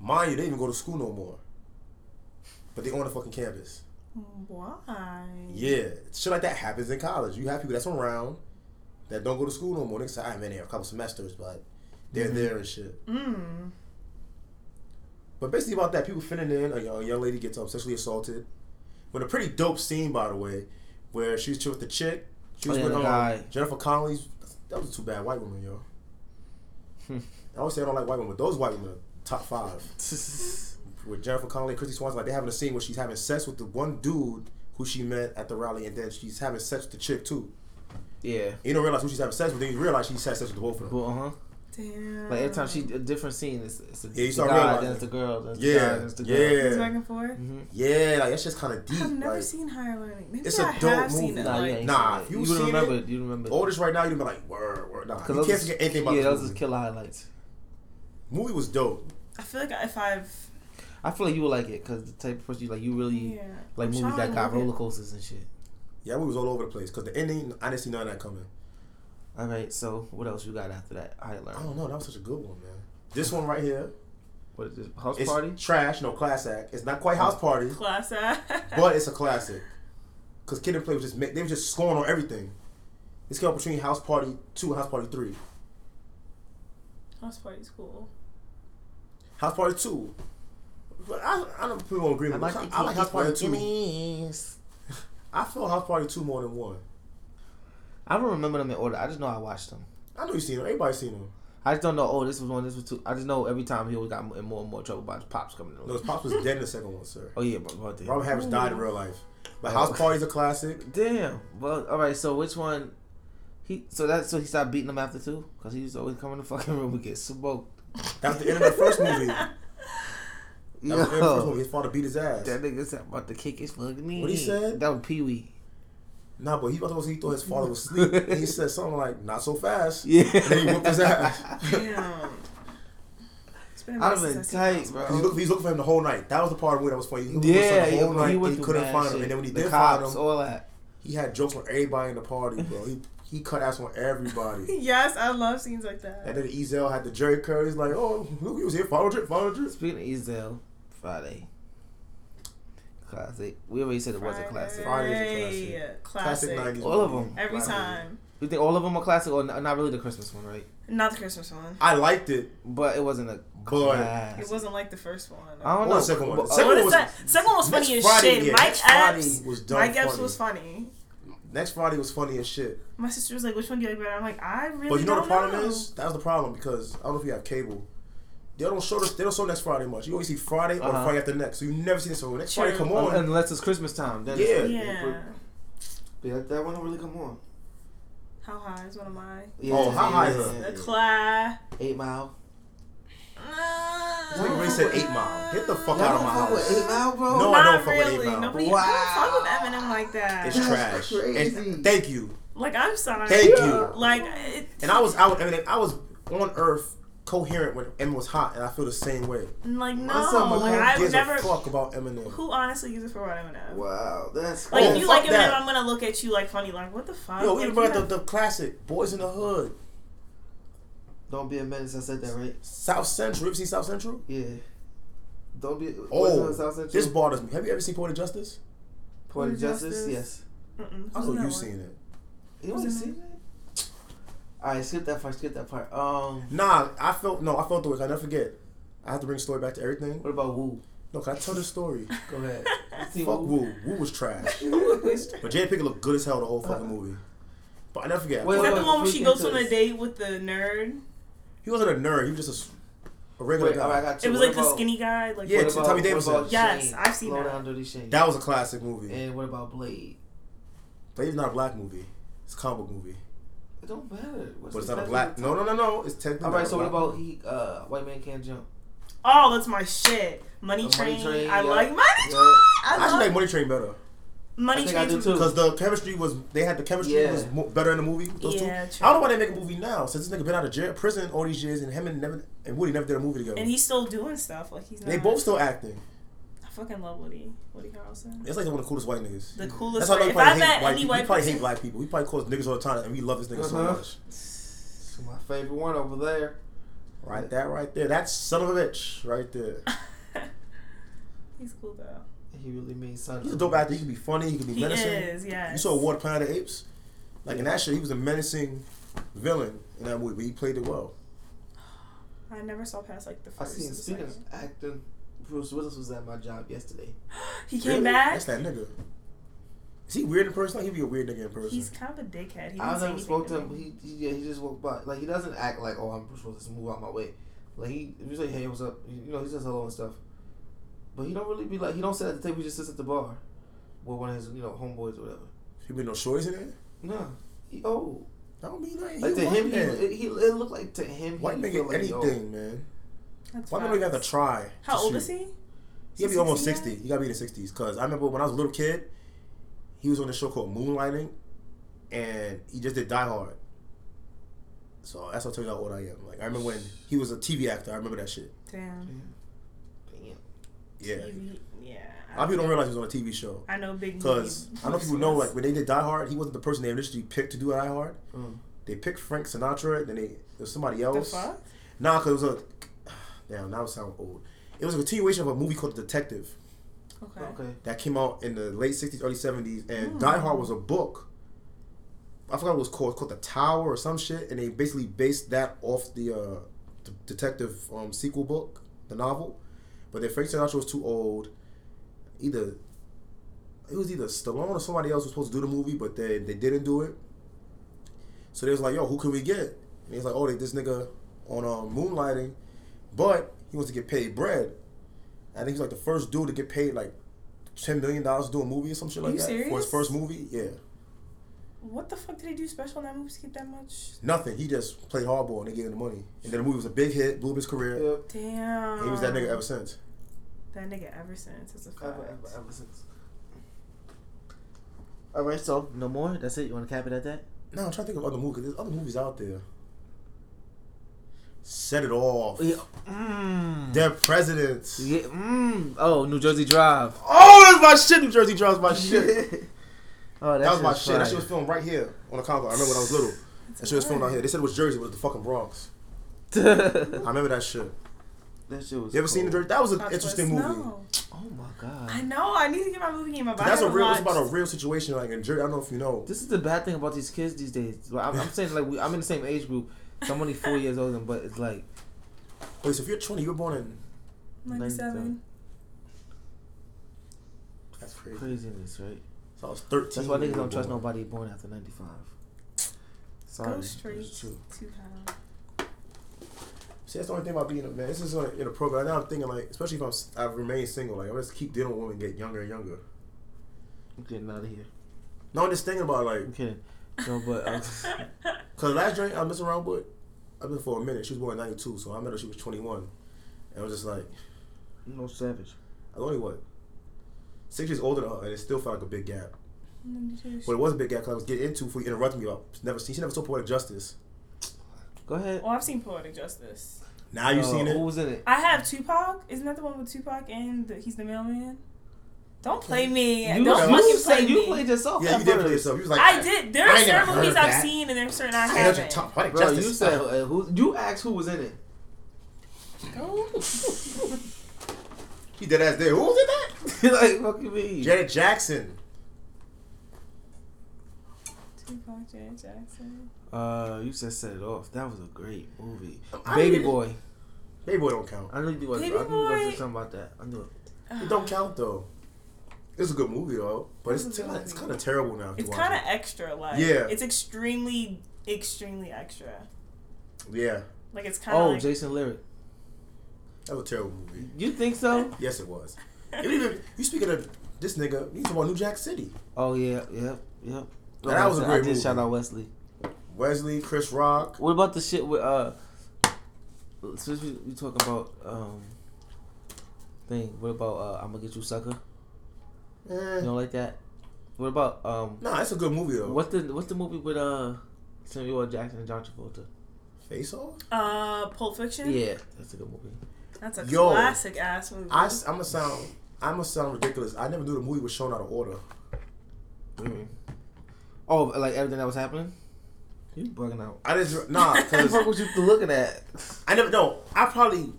Mind you, they didn't even go to school no more, but they on the fucking campus. Why? Yeah, shit like that happens in college. You have people that's around that don't go to school no more. They say, I've been there a couple semesters, but they're Mhm. there and shit. Mm. But basically about that, people fitting in, a young, a young lady gets um, sexually assaulted. With a pretty dope scene, by the way, where she was chill with the chick. She Oh, yeah, with um, guy. Jennifer Connelly's. That was too bad white woman, yo. I always say I don't like white women, but those white women are top five. With Jennifer Connelly and Kristy Swanson, like they're having a scene where she's having sex with the one dude who she met at the rally, and then she's having sex with the chick too. yeah. You don't realize who she's having sex with, then you realize she's had sex with both of them. Well, uh huh. Damn. Like every time she a different scene, it's, it's a, Yeah, you the start guy, then it's the girl, then it's the Yeah, guy, then it's the girl. yeah. It's back and forth. hmm Yeah, like that's just kind of deep. I've never like, seen Higher Learning. Maybe It's I a dope have seen it. Nah, like, you ain't Nah, seen if you you would seen remember it, it. You remember. all this right now, you'd be like, word, word. Nah, you can't is- forget anything about yeah, this those movie. is killer highlights. movie was dope. I feel like if I've I feel like you would like it because the type of person you like, you really yeah like I'm movies trying that to got roller coasters and shit. Yeah, that movie was all over the place. Cause the ending, I didn't see none of that coming. All right, so what else you got after that? I learned. I learned. don't know. That was such a good one, man. This one right here, What is this? House it's party? trash. No class act. It's not quite oh. house party, class act. but it's a classic. Cause Kid and Play was just they were just scoring on everything. This came up between House Party two and House Party three. House party's cool. House Party two. But I, I don't agree with me. I, I like House Party two. I feel House Party two more than one. I don't remember them in order. I just know I watched them. I know you seen them. Everybody seen them. I just don't know. Oh, this was one. This was two. I just know every time he always got in more and more trouble by his pops coming in. No, his pops was dead in the second one, sir. Oh yeah, but but Robin Harris died in real life. But House Oh. Party's a classic. Damn. Well, all right. So which one? He so that so he stopped beating them after two because he to always coming in the fucking room and get smoked. That was the end of the first movie. That was the end of the first movie. His father beat his ass. that nigga said about to kick his fucking knee. What he said? That was Pee Wee. Nah, but he was he thought his father was asleep. and he said something like, "Not so fast." Yeah. And then he whooped his ass. Damn. It's been a I'd have minute been I've seen tight, House bro. He was, looking, he was looking for him the whole night. That was the part of the movie that was funny. He was Yeah, for him the yeah, whole night. he and he couldn't mad find him. And then when he the did cops, find him, all that. he had jokes on everybody in the party, bro. He he cut ass on everybody. Yes, I love scenes like that. and then Ezal had the Jerry curl. He's like, "Oh, look, he was here. Follow drip, follow drip." Speaking of Ezal, Friday. Classic. We already said it was a classic. Friday. Friday's a Classic. Classic '90s. All of them. Every Classic. time. You think all of them are classic or not really the Christmas one, right? Not the Christmas one. I liked it. But it wasn't a But- classic. It wasn't like the first one. I don't What know. was the second one? The second What one is was- Second one was funny as Friday, shit. yeah, Mike Epps. was dumb Mike Epps funny. was funny. Next Friday was funny as shit. My sister was like, "Which one do you like better?" I'm like, "I really But you know don't the problem know. is that was the problem because I don't know if you have cable. They don't show this. They don't show next Friday much. You always see Friday or Uh-huh. Friday after next. So you never see this. So next True. Friday come on. Unless it's Christmas time. Then Yeah. it's- Yeah. Yeah, that one don't really come on. How high is one of my Yeah, Oh, How High is yeah, a- yeah, the yeah. class? Eight Mile. This nigga really said Eight Mile. Get the fuck out of my fuck with house. Eight Mile, bro. No, I don't fuck with Eight really. Mile. Nobody Wow. I don't fuck with Eminem like that. It's That's trash. crazy. And thank you. like I'm sorry. Thank you. Like it, And I was out. I mean, I was on Earth coherent when Eminem was hot, and I feel the same way. like no. My son, Like I've gives never. a fuck about Eminem. Who honestly uses for what Eminem? Wow, that's Like Oh, if you fuck like Eminem, that. I'm gonna look at you like funny. Like what the fuck? Yo, we you brought the, have- the classic Boys in the Hood, Don't be a menace. I said that right. South Central. You ever seen South Central? Yeah. Don't be. Oh, South Central? this bothers me. Have you ever seen Poetic Justice? Poetic of Justice. Justice? Yes. Mm-mm. I know you one? seen it. You Who's want to in see that? All right, skip that part. Skip that part. Um, Nah, I felt no. I felt the way. I never forget. I have to bring the story back to everything. what about Woo? No, can I tell the story? Go ahead. See, Fuck Wu- Woo. Woo was trash. But Jada Pinkett looked good as hell the whole fucking movie. But I never forget. Wait, Is that the wait, one where she goes on a date with the nerd? He wasn't a nerd. He was just a regular Wait, guy. alright, I got two. It was What like the skinny guy. Like Yeah, what about- Tommy what Davidson. about Yes, I've seen Slow that. down, dirty Shane. That was a classic movie. And what about Blade? But it's not a black movie. It's a comic book movie. It don't matter. What's But it's not a black. No, no, no, no. It's technically. All not right. a So what about he? Uh, White man can't jump. Oh, that's my shit. Money, Uh, Money Train. Train, I yeah. like Money Yeah. Train. I I actually like Money Train better Money I think I do too. because the chemistry was. They had the chemistry Yeah. was mo- better in the movie. Those Yeah, two. true. I don't know why they make a movie now since this nigga been out of jail, prison all these years, and him and never and Woody never did a movie together. And he's still doing stuff. Like he's not. they both still acting. I fucking love Woody. Woody Harrelson. It's like one of the coolest white niggas. The coolest. That's how I know he If I probably hate met white any people. white He probably person, hate black people. We probably calls niggas all the time, and we love this nigga so Uh-huh. much. It's my favorite one over there. Right there, right there. That's son of a bitch, right there. he's cool though. He really means son. He's a dope actor. He can be funny. He can be He menacing. is. Yes. You saw Water Planet of the Apes? Like in that shit, he was a menacing villain in that movie, but he played it well. I never saw past like the first. I first. seen. or Speaking of second. acting, Bruce Willis was at my job yesterday. He came Really? back. That's that nigga. Is he weird in person? Like he be a weird nigga in person. He's kind of a dickhead. He I didn't never spoke to anything him. me. He, he yeah, he just walked by. Like he doesn't act like oh I'm Bruce Willis. Just move out my way. Like he if you say hey what's up, you know he says hello and stuff. But he don't really be like he don't sit at the table. He just sits at the bar with one of his you know homeboys or whatever. he be no shorties in there. No, he old. I don't mean that. Like to him, he, it, he it looked like to him. White he man get like anything, man. That's Why don't even have to try? How to old shoot? is he? He gotta be almost 60 60. now? He gotta be in the 60s. Because I remember when I was a little kid, he was on a show called Moonlighting, and he just did Die Hard. So that's how I tell you how old I am. Like I remember when he was a TV actor. I remember that shit. Damn. Damn. Yeah. TV. Yeah. A lot of people don't realize he was on a TV show. I know big. Because movie I know people know like when they did Die Hard, he wasn't the person they initially picked to do Die Hard. Mm. They picked Frank Sinatra, then they there was somebody else. The else. fuck? Nah, cause it was a damn. Now it sound old. It was a continuation of a movie called The Detective Okay. Okay. that came out in the late '60s, early '70s, and Hmm. Die Hard was a book. I forgot what it was called. It's called The Tower or some shit, and they basically based that off the uh, the detective um, sequel book, the novel. But then Frank Sinatra was too old. Either it was either Stallone or somebody else was supposed to do the movie, but they they didn't do it. So they was like, "Yo, who can we get?" And he's like, "Oh, they this nigga on um, Moonlighting, but he wants to get paid bread." I think he's like the first dude to get paid like ten million dollars to do a movie or some shit like You that for his first movie. Yeah, What the fuck did he do special in that movie to get that much? nothing. He just played hardball and they gave him the money. And then the movie was a big hit, blew up his career. Yep. Damn. And he was that nigga ever since. That nigga ever since. That's a fact. Ever, ever, ever since. All right, so no more. That's it. You want to cap it at that? No, I'm trying to think of other movies. There's other movies out there. Set it off. Yeah. Mm. Dead Presidents. Yeah, mm. Oh, New Jersey Drive. Oh, that's my shit. New Jersey Drive's my shit. Oh, that was my shit's shit. That fire. shit was filmed right here on the Congo. I remember when I was little. That shit was filmed out here. They said it was Jersey, but it was the fucking Bronx. I remember that shit. that shit was. You ever seen the. Jersey? That was an Plot interesting movie. No. Oh my god. I know. I need to get my movie game up. I That's a haven't real. It's about a real situation, like in Jersey. I don't know if you know. This is the bad thing about these kids these days. I'm, I'm saying like we, I'm in the same age group. So I'm only four years older, but it's like Wait, so if you're 20, you were born in. 97. That's crazy. craziness, right? So I was 13. That's why niggas don't were trust nobody born after '95. Sorry, Go straight to hell. See, that's the only thing about being a man. This is like in a program. Now I'm thinking like, especially if I'm I remain single, like I just keep dealing with women get younger and younger. I'm getting out of here. No, I'm just thinking about like, I'm kidding. No, but um, cause last drink I was messing around with, I've been for a minute. She was born in '92, so I met her. She was 21, and I was just like, no savage. I was only what six years older than her, and it still felt like a big gap. But it was a big gap because I was getting into before you interrupted me. I never seen. She never saw Poetic Justice. Go ahead. Well, I've seen Poetic Justice. Now you Uh, seen Who it? was in it? I have Tupac. Isn't that the one with Tupac and the, he's the mailman? Don't play me. You, Don't you fucking said play you me. played yourself. Yeah, you did play yourself. You was like, I did. There are certain movies I've that. seen and there are certain I I know haven't. you talk Bro, Justice. you said uh, who? You asked who was in it. Go. He did ass there. Who did that? like fucking me. Janet Jackson. Tupac, Janet Jackson. Uh, you just set it off. That was a great movie. I Baby mean- Boy. Baby boy don't count. I knew you was. I Baby knew you was something about that. I knew it. It don't count though. It's a good movie though, but it's It's kinda, it's kind of terrible now. It's kind of extra. Like Yeah. it's extremely, extremely extra. yeah, Like it's kind of Oh, like Jason Lyric. That was a terrible movie. You think so? Yes, it was. Even even you speaking of this nigga, you talking about New Jack City. Oh yeah, yep, yep. That was a great I did movie. shout out Wesley. Wesley, Chris Rock. What about the shit with uh? Since we, we talking about um. Thing. What about uh? I'm gonna get you sucker. Eh. You don't like that? What about um? Nah, it's a good movie though. What's the what's the movie with uh? Samuel L. Jackson and John Travolta? Face Off? uh, Pulp Fiction. Yeah, that's a good movie. That's a Yo, classic ass movie. I, am gonna sound, I'm gonna sound ridiculous. I never knew the movie was shown out of order. What do you mean? Oh, like everything that was happening. You bugging out. I just nah, What the cause fuck was you looking at? I never no. I probably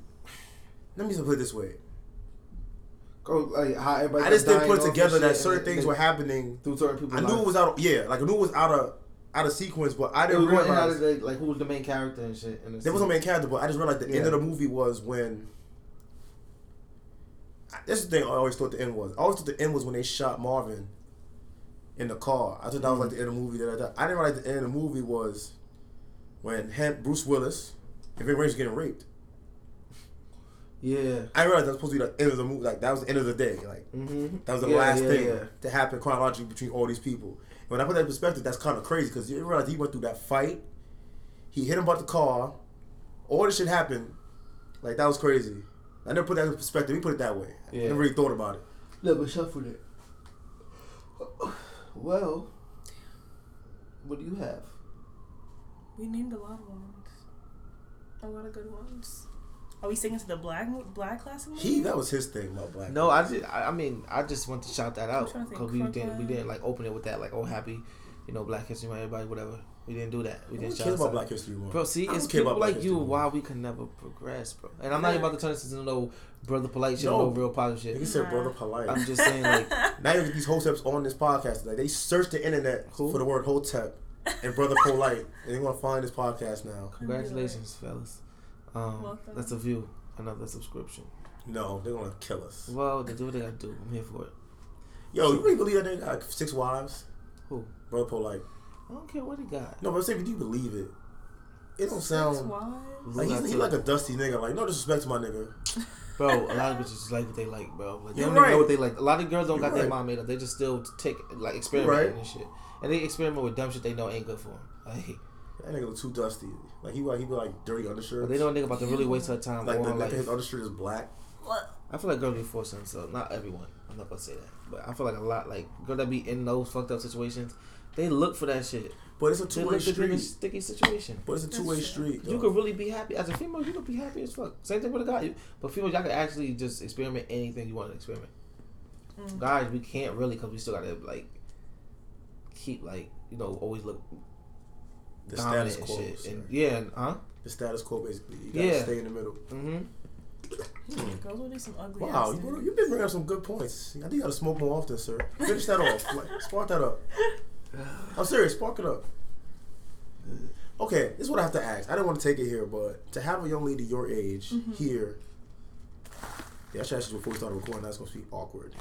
let me just put it this way. Go like how everybody. I just didn't put off together that certain and things they- were happening. through certain people. I knew it was out. Of, yeah, like I knew it was out of out of sequence, but I didn't was going out realize the, like who was the main character and shit. And there was no main character. But I just realized the end of the movie was when. This is the thing I always thought the end was. I always thought the end was when they shot Marvin in the car. I thought that was like the end of the movie. That I, thought. I didn't realize the end of the movie was when Hen- Bruce Willis and Ving Rhames getting raped. Yeah. I didn't that was supposed to be the end of the movie. Like that was the end of the day. Like Mm-hmm. that was the Yeah, last yeah, thing yeah. to happen chronologically between all these people. When I put that in perspective, that's kind of crazy because you realize he went through that fight. He hit him about the car. All this shit happened. Like that was crazy. I never put that in perspective. We put it that way. I Yeah. never really thought about it. Never shuffled it. Well, what do you have? we named a lot of ones. A lot of good ones. Are we singing to the black mo- black classic movie? He that was his thing about black. No, I just, I I mean, I just want to shout that out trying to think. because we didn't, we didn't like open it with that, like, oh, happy, you know, Black History Month, everybody, whatever. We didn't do that. We Who didn't cares shout about out Black History Month? Bro, see, it's people like you History why we can never progress, bro. And I'm not even about to turn this into no brother polite shit, No. no, real positive shit. He shit. said Nah. brother polite. I'm just saying, like, now you get these hoteps on this podcast. Like they search the internet Who? for the word hotep and brother polite, and they're gonna find this podcast now. congratulations, fellas. Um, Welcome. that's a view, another subscription. No, they're gonna kill us. Well, they do what they gotta do. I'm here for it. Yo, you really believe that nigga got like six wives? Who? Brother polite. I don't care what he got. No, but I'm saying, do you believe it? It don't Six sound wives? like he's, Who he's like a dusty nigga. Like no disrespect to my nigga. Bro, a lot of bitches just like what they like, bro. Like they You're don't even right. know what they like. A lot of girls don't You're got their right. mind made up. They just still take like experimenting right. and shit. And they experiment with dumb shit they know ain't good for them. Like, That nigga look too dusty. Like he like he be like dirty undershirts. but they know a nigga about to really waste her time like the her neck his undershirt is black. What? I feel like girls be forcing themselves. Not everyone. I'm not gonna say that, but I feel like a lot like girls that be in those fucked up situations. They look for that shit. But it's a two way look to a street. sticky situation. But it's a two way true. street. You though. could really be happy as a female. You could be happy as fuck. Same thing with a guy. But females, y'all can actually just experiment anything you want to experiment. Mm. Guys, we can't really because we still gotta like keep like you know always look the status quo. shit. And yeah, huh? The status quo basically. You gotta Yeah. stay in the middle. Mm-hmm. Girls will do some ugly Wow, ass you, you've been bringing up some good points. I think you gotta smoke more often, sir. Finish that off. Like, spark that up. I'm serious. Spark it up. Okay, this is what I have to ask. I didn't want to take it here, but to have a young lady your age Mhm. here, yeah, I should ask you before we start recording. That's gonna be awkward.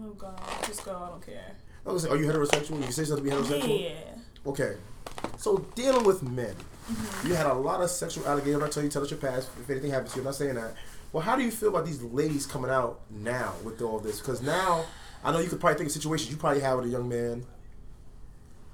Oh god, just go. I don't care. I was gonna say, are you heterosexual? You say something to be heterosexual? Yeah. Okay. So dealing with men, Mm-hmm. you had a lot of sexual allegations. Not telling you tell us your past if anything happens to you. I'm not saying that. Well, how do you feel about these ladies coming out now with all this? Because now I know you could probably think of situations you probably had with a young man,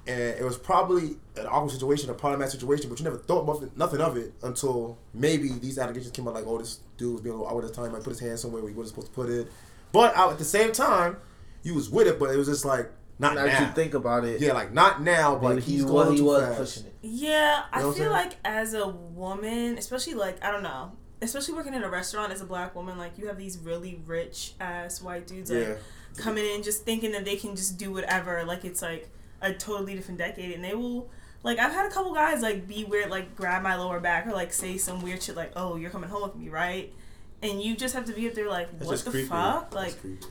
and it was probably an awkward situation, a problematic situation, but you never thought nothing, of it until maybe these allegations came out. Like, oh, this dude was being a little at the time. I put his hand somewhere where he wasn't supposed to put it. But at the same time, you was with it, but it was just like not Now now. that you think about it, Yeah, like not now, but maybe he's he going was, he too was fast. pushing it. Yeah, I You know I'm feel like as a woman, especially like I don't know, especially working in a restaurant as a black woman, like you have these really rich ass white dudes like Yeah, coming in just thinking that they can just do whatever, like it's like a totally different decade, and they will. Like I've had a couple guys like be weird, like grab my lower back or like say some weird shit like, "Oh, you're coming home with me, right?" And you just have to be up there like, that's "What the creepy. fuck?" Like, creepy.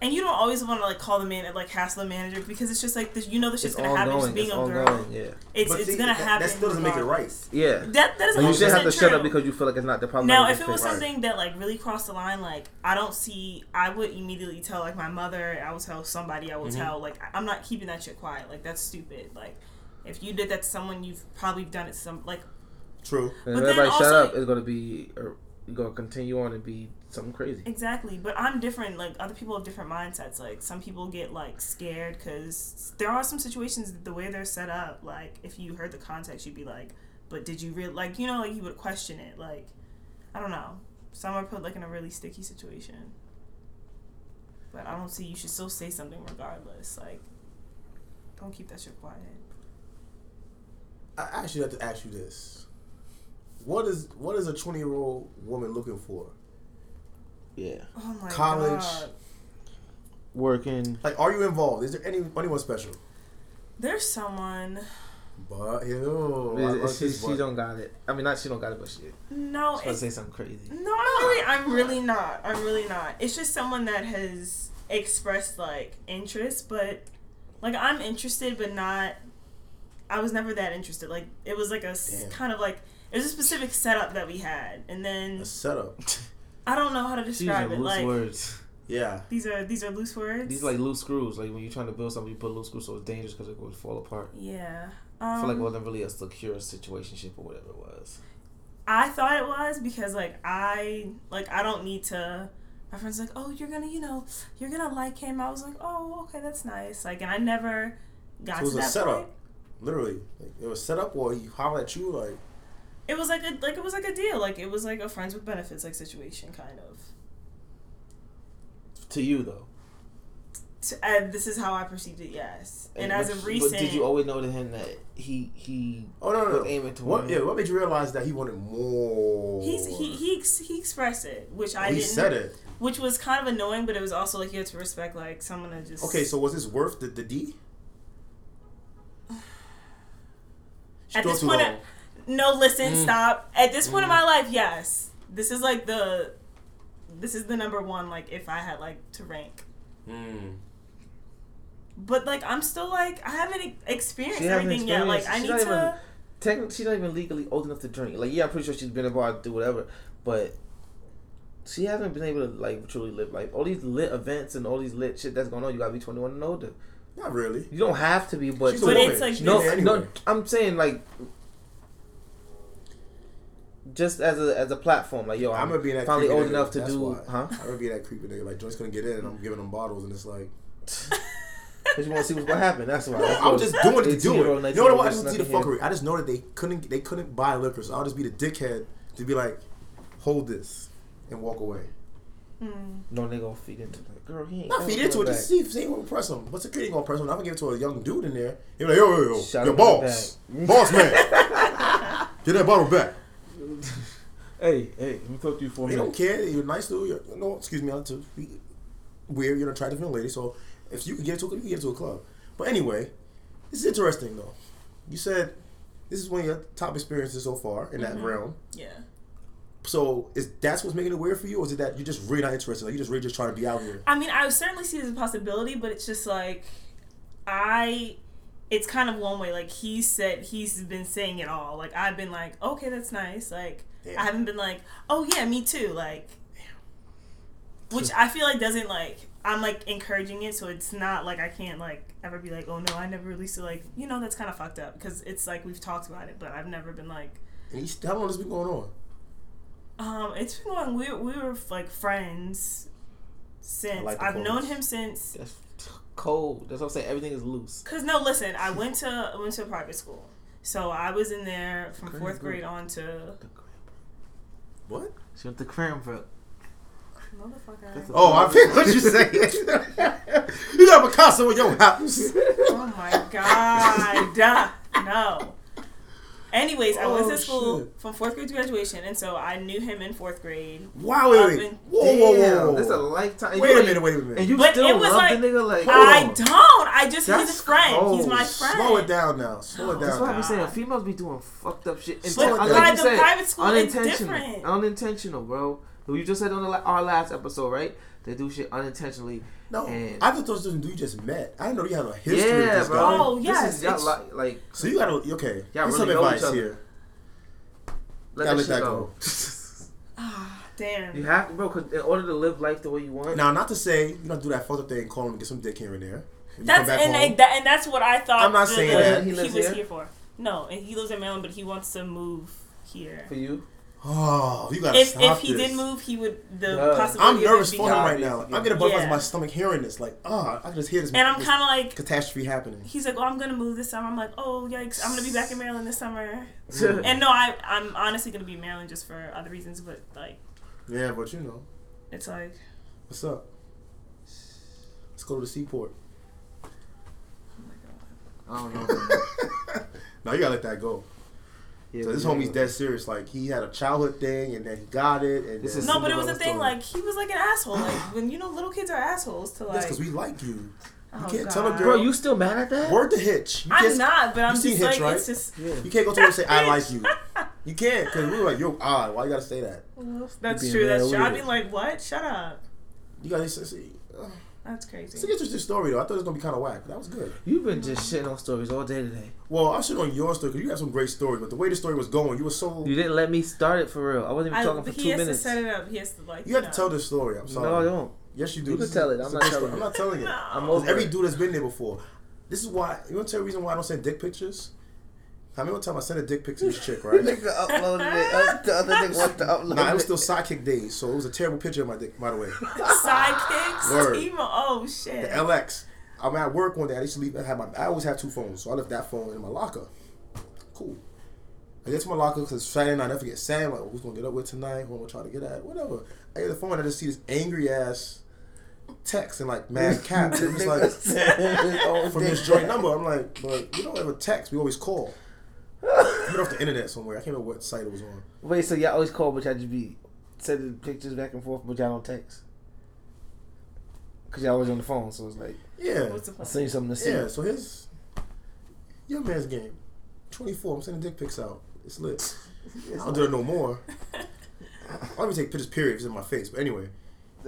And you don't always want to like call the man and like hassle the manager because it's just like this, you know this shit's gonna happen. Just ongoing. being It's a girl, ongoing. Yeah. it's But it's see, gonna that, happen. That still doesn't make it right. Yeah. That that is But you shouldn't have to 100% shut up because you feel like it's not the problem. Now, if it was thing. something that like really crossed the line, like I don't see, I would immediately tell like my mother. I would tell somebody. I would Mhm. tell like I- I'm not keeping that shit quiet. Like that's stupid. Like if you did that to someone, you've probably done it to some like True. And But if then everybody shut also- up, it's gonna be or you're gonna continue on and be something crazy. exactly. But I'm different. Like other people have different mindsets. Like some people get like scared because there are some situations the way they're set up. Like if you heard the context, you'd be like, but did you really like you know like you would question it. Like I don't know. Some are put like in a really sticky situation. But I don't see you should still say something regardless. Like, don't keep that shit quiet. I actually have to ask you this: What is what is a twenty year old woman looking for? Yeah. Oh my College. god. Working. Like, are you involved? Is there any anyone special? There's someone. But yo, I like she, this she but. don't got it. I mean, not she don't got it, but she. No, I was gonna it's, say something crazy. no, I'm really, I'm really not. I'm really not. It's just someone that has expressed like interest, but like I'm interested, but not. I was never that interested. Like it was like a s- Damn. kind of like it was a specific setup that we had, and then a setup. I don't know how to describe it. loose Like words. Yeah. these are these are loose words. These like loose screws. Like when you're trying to build something, you put loose screws, so it's dangerous because it would fall apart. yeah. I Um, feel like it wasn't really a secure situationship or whatever it was. I thought it was because like I like I don't need to. My friends like, oh, you're gonna, you know, you're gonna like him. I was like, oh, okay, that's nice. Like, and I never got So it was to a that setup. point. Literally, like, it was set up, or he hollered at you like. It was like a like it was like a deal. Like it was like a friends with benefits like situation kind of. To you though. To, and this is how I perceived it. Yes. And, as but, of recent, but did you always know to him that he he Oh no, no, was no. aiming to What? Yeah. What made you realize that he wanted more? he's he he he expressed it, which oh, I Oh, he didn't. said it. Which was kind of annoying, but it was also like you had to respect like someone that just. Okay, so was this worth the, the D? She At this point, long. No, listen, Mm. stop. At this point in Mm. my life, yes. This is like the this is the number one, like if I had like to rank. Mm. But like I'm still like I haven't e- experienced She hasn't everything yet. Like I need she's not to even- technically she's not even legally old enough to drink. Like yeah, I'm pretty sure she's been involved to do whatever, but she hasn't been able to like truly live life. All these lit events and all these lit shit that's going on, you gotta be 21 and older. Not really. You don't have to be, but She's a But woman. it's like no, there no. I'm saying like just as a as a platform, like yo, I'm I'm, gonna be in that finally creepy old nigga. enough to That's do, why. huh? I'm gonna be that creepy nigga. Like joints gonna get in, and I'm giving them bottles, and it's like Cause you want to see what's gonna happen. That's why. That's I what was just doing it to do it. You know what? I just want to see the snuck in here. fuckery. I just know that they couldn't they couldn't buy liquor, so I'll just be the dickhead to be like, hold this and walk away. Mm. No nigga gonna feed into it. Girl, he ain't Not feed into it, coming just see if see who press him. But security gonna press him. I'm gonna give it to a young dude in there. He'll be like, yo, yo, yo, Shot yo, him boss, boss man, get that bottle back. Hey, hey, let me talk to you for a minute. They don't care. You're nice dude. You're, no, excuse me, I'm to be weird. You're an attractive young lady, so if you can get into a, you can get into a club. But anyway, this is interesting though. You said this is one of your top experiences so far in that Mhm. realm. Yeah. So is that's what's making it weird for you, or is it that you're just really not interested? Like you just really just trying to be out here? I mean, I would certainly see it as a possibility, but it's just like I it's kind of one way. Like he said he's been saying it all. Like I've been like, okay, that's nice. Like Damn. I haven't been like, oh yeah, me too. Like which I feel like doesn't like I'm like encouraging it, so it's not like I can't like ever be like, oh no, I never released it. Like you know, that's kind of fucked up because it's like we've talked about it, but I've never been like, And he's, how long has this been going on? um, it's been going. We we were like friends since like I've known him since That's cold. That's what I'm saying. Everything is loose. Cause no, listen, I went to I went to a private school, so I was in there from Crazy. fourth grade on to What? She went to Cranbrook. motherfucker. That's a- Oh, I feel what you're saying. you got a Picasso in your house. Oh my god, no. Anyways, I went Oh, to school shit. from fourth grade to graduation, and so I knew him in fourth grade. Wow, wait, wait. been- Whoa, whoa, whoa, Damn, whoa. This a lifetime. Wait a minute, wait a minute. And you But still it was love like- the nigga like. I on. don't. I just That's he's a friend. He's my friend. Slow it down now. Slow it down. That's down. what I be God. saying. Females be doing fucked up shit. Slow it Inten- down. like you the said, private school, it's unintentional. different. Unintentional, bro. Who you just said on the, our last episode, right? They do shit unintentionally. No, And- I thought those dudes you just met. I didn't know you had a history with yeah, this bro. guy. Oh, This yes, is y'all it's- like, like So you gotta okay. Y'all Here's really some know each advice other. here. let Gotta that let shit that go. Ah, damn. you have to, bro. Cause in order to live life the way you want, Now, not to say you don't do that fucked up thing, and call him and get some dick here and there. When you That's and, home, that, and that's what I thought. I'm not the- saying the- that. He he, lives was here? here for. No, and he lives in Maryland, but he wants to move here. for you, oh, you gotta If stop if he this. did move, he would the Yeah. possibility. I'm of it nervous being- for him right now. I'm getting butterflies in Yeah. my stomach hearing this. Like, ah, I can just hear this. And I'm kind of like, catastrophe happening. he's like, "Oh, I'm gonna move this summer." I'm like, "Oh, yikes! I'm gonna be back in Maryland this summer." Mm. And no, I I'm honestly gonna be in Maryland just for other reasons, but like, Yeah, but you know, it's like, what's up? Let's go to the seaport. oh my god. I don't know. now you gotta let that go. Yeah, So this but homie's dead serious. Like he had a childhood thing, and then he got it. And This then is- No, but it was a thing. story. Like he was like an asshole. Like when you know little kids are assholes to That's like. because we like you. oh, can't tell a girl- Bro, you still mad at that? Word to Hitch. You I'm can't- not, but I'm you seen just Hitch, like right? it's just. Yeah. You can't go to her and say I like you. You can't because we were like, yo, odd. Why you gotta say that? That's true. That's true. I'd be like, what? Shut up. You gotta see. see That's it's an interesting story though. I thought it was gonna be kind of whack. but That was good. You've been just shitting on stories all day today. Well, I should on your story because you have some great stories, but the way the story was going, you were so. You didn't let me start it for real. I wasn't even I, talking for two minutes. he has to set it up. He has to like. You have to tell this story. I'm sorry. No, I don't. Yes, you do. You can This is- tell it. I'm not telling story. it. I'm not telling it. No. I'm 'Cause over every it. dude that's been there before. This is why. You want to tell the reason why I don't send dick pictures? I mean, one time I sent a dick pic to this chick, right? nigga uploaded it. Uh, the other nigga wants to upload nah, it was it. still sidekick days, so it was a terrible picture of my dick, by the way. Sidekicks. Word. Emo. Oh shit. The LX. I'm at work one day. I used to leave. I had my. I always have two phones, so I left that phone in my locker. Cool. I get to my locker because Saturday night. I never forget. Sam like, who's gonna get up with tonight? Who I'm gonna try to get at? Whatever. I get the phone. and I just see this angry ass text and like mad cap. It was like from this joint number. I'm like, but we don't ever text. We always call. Get off the internet somewhere. I can't remember what site it was on. Wait, so y'all always call, but y'all just be sending pictures back and forth, but y'all don't text? Because y'all always on the phone, so it's like, Yeah. I'll point? send you something to see. Yeah. So his young man's game. 24. I'm sending dick pics out. It's lit. I don't do it no more. I don't even take pictures, period, if it's in my face. But anyway,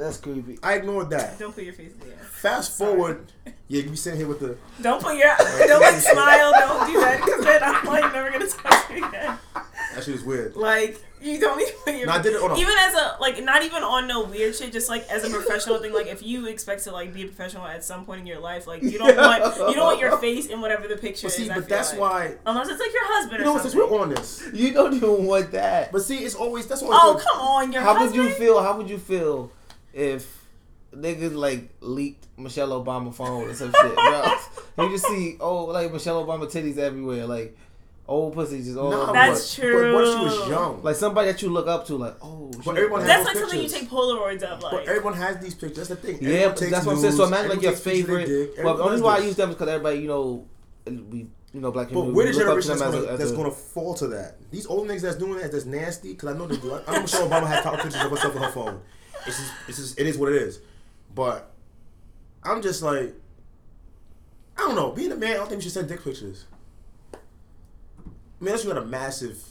That's creepy. I ignored that. Don't put your face in the air. Fast Sorry. forward, yeah, you be sitting here with the. Don't put your. Don't like smile. Don't do that because then I'm like never gonna talk to you again. That shit is weird. Like you don't even put your. No, I did it on a- even as a like not even on no weird shit. Just like as a professional thing. Like if you expect to like be a professional at some point in your life, like you don't want you don't want your face in whatever the picture is. But see, is. But feel that's like. why. Unless it's like your husband You or know what? Since we're on this, You don't even want that. but see, it's always that's always. Oh what- come on, your husband. How would you feel? How would you feel if niggas like leaked Michelle Obama phone or some shit, bro? you just see oh like Michelle Obama titties everywhere, like old pussy just all Nah, over. That's but, But what if she was young? like somebody that you look up to, like oh. But shit. everyone has That's those like something you take Polaroids of, Like But like. everyone has these pictures. That's the thing. Yeah, Everyone but takes that's what I'm saying. So nudes, imagine like your takes pictures of their favorite. dick, Well, the everyone only does why I use them is because everybody, you know, we, you know, black people. But we we're the look up to generation that's them as gonna, a- that's a- gonna fall to that. These old niggas that's doing that, that's nasty, because I know they do. I, I know Michelle Obama had couple pictures of herself on her phone. It's just, it's just, it is what it is. But I'm just like, I don't know. Being a man, I don't think we should send dick pictures. I mean, unless you got a massive.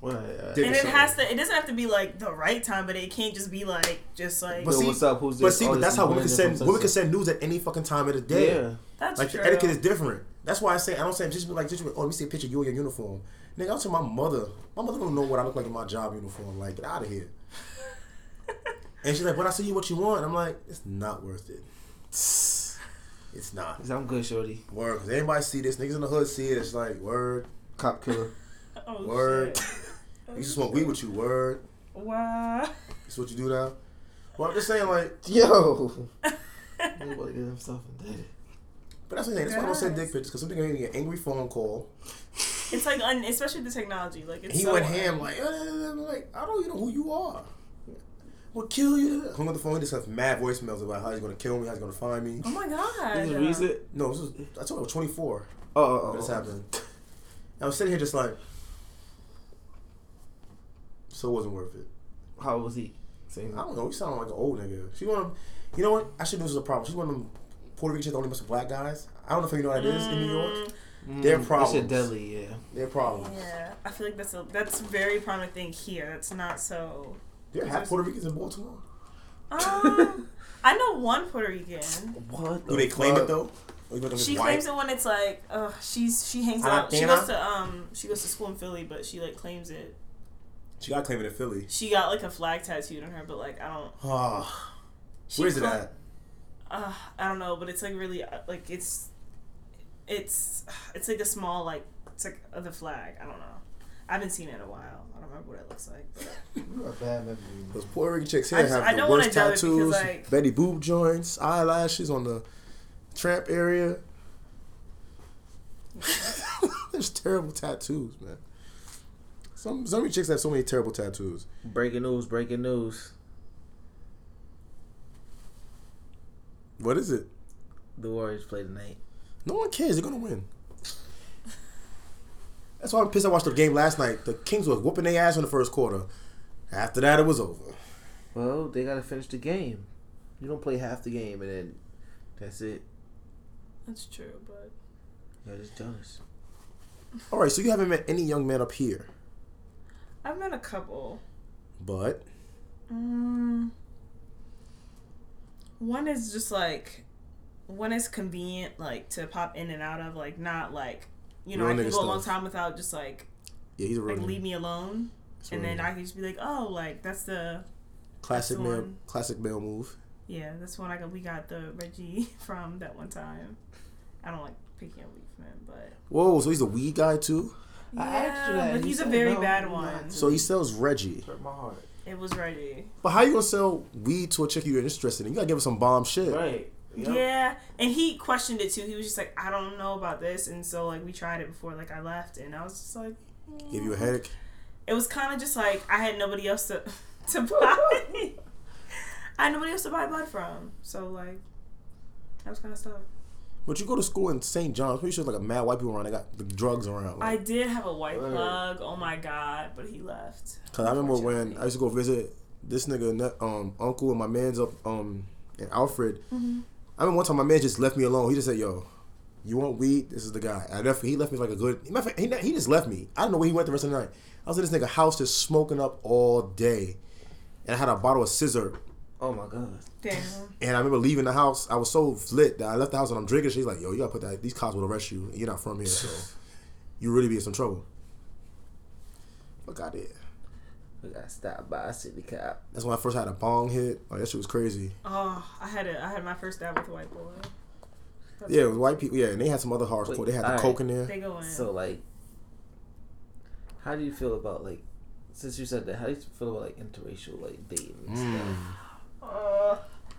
Well, uh, Dick- and it something. has to. It doesn't have to be like the right time, but it can't just be like just like. But Yo, see, what's up? Who's but see, Oh, but that's how women can send from women can send news at any fucking time of the day. Yeah. That's Like true. the etiquette is different. That's why I say I don't say just be like just be, oh let me see a picture of you in your uniform. Nigga, I'll tell my mother. My mother don't know what I look like in my job uniform. Like get out of here. And she's like, "But I see you what you want." I'm like, "It's not worth it. It's not." Cause I'm good, shorty. Word, cause anybody see this, niggas in the hood see it. It's like word, Cop killer. oh, word. Shit. You used to smoke weed with you. Word. Wow. That's what you do now. Well, I'm just saying like, Yo. Nobody get himself indicted. but that's what I'm saying. That's why I don't send Yes. dick pictures because something gonna get an angry phone call. It's like, un, especially the technology. Like it's He so went ham like, uh, like I don't even know who you are. We'll kill you. Hung up the phone. He just have mad voicemails about how he's gonna kill me, how he's gonna find me. Oh my god. This is recent. No, this was I told you I was 24 Oh, oh, when this oh. happened. I was sitting here just like, so it wasn't worth it. How was he? Same. I don't know. He sounded like an old nigga. She one of, you know what? I should know this is a problem. She's one of them Puerto Rican chicks that only mess with black guys. I don't know if you know what that is in New York. Mm, Their That shit problems. deadly, yeah. Their problems. Yeah, I feel like that's a that's a very prominent thing here. That's not so. Do you have Puerto Ricans in Baltimore? Um, I know one Puerto Rican. What? Do they claim it though? Or you make them She just white? claims it when it's like, uh, she's she hangs out. She goes to um, she goes to school in Philly, but she like claims it. She got claim it in Philly. She got like a flag tattooed on her, but like I don't. Ah, She where's it at? Uh, I don't know, but it's like really uh, like it's, it's it's like a small like it's like uh, the flag. I don't know. I haven't seen it in a while. I don't remember what it looks like. But You got bad memory. Those Puerto Rican chicks here I just- have I the don't wanna worst do because, tattoos, like- Betty Boop joints, eyelashes on the tramp area. There's terrible tattoos, man. Some some of these chicks have so many terrible tattoos. Breaking news! Breaking news! What is it? The Warriors play tonight. No one cares. They're gonna win. That's why I'm pissed. I watched the game last night. The Kings was whooping their ass in the first quarter. After that, it was over. Well, they gotta finish the game. You don't play half the game and then that's it. that's true. But You're just jealous. All right, so you haven't met any young man up here, I've met a couple. but Mm, one is just like one is convenient, like to pop in and out of, like not like you know Real I can nigga go a long time without just like yeah, he's a real like nigga. leave me alone, That's and then nigga. I can just be like, oh, like that's the classic the male, one. classic male move. yeah, that's when I got we got the Reggie from that one time. I don't like picking up weed from him, but Whoa, so he's a weed guy too. I asked you that, yeah, but you he's a very no, bad one. So he sells Reggie. Hurt my heart. It was Reggie. But how you gonna sell weed to a chick you're interested in? You gotta give her some bomb shit. Right. Yep. Yeah, and he questioned it too. He was just like, I don't know about this, and so like we tried it before, like I left, and I was just like, Give you a headache. it was kind of just like I had nobody else to to buy. I had nobody else to buy blood from, so like that was kind of stuff. But you go to school in St. John's, pretty sure there's like a mad white people around. They got the drugs around. I did have a white Word. plug. Oh my god, but he left. Cause I remember when. I used to go visit this nigga, um, uncle and my man's up, um, in Alfred. Mm-hmm. I remember one time my man just left me alone. He just said, "Yo, you want weed? This is the guy." I left. He left me like a good. fact, He, he just left me. I don't know where he went the rest of the night. I was in this nigga house just smoking up all day, and I had a bottle of Cîroc. Oh my god. Damn. And I remember leaving the house. I was so lit that I left the house and I'm drinking. She's like, "Yo, you gotta put that. These cops will arrest you. You're not from here, so you really be in some trouble." Fuck out there. We got stopped by a city cop. That's when I first had a bong hit. Like that shit was crazy. Oh, I had a I had my first dab with a white boy. That's- Yeah, it was white people. Yeah, and they had some other hardcore. Wait, They had the alright. coke in there. They go in. So like, how do you feel about like, since you said that, how do you feel about like interracial like dating and Mm. stuff? Uh,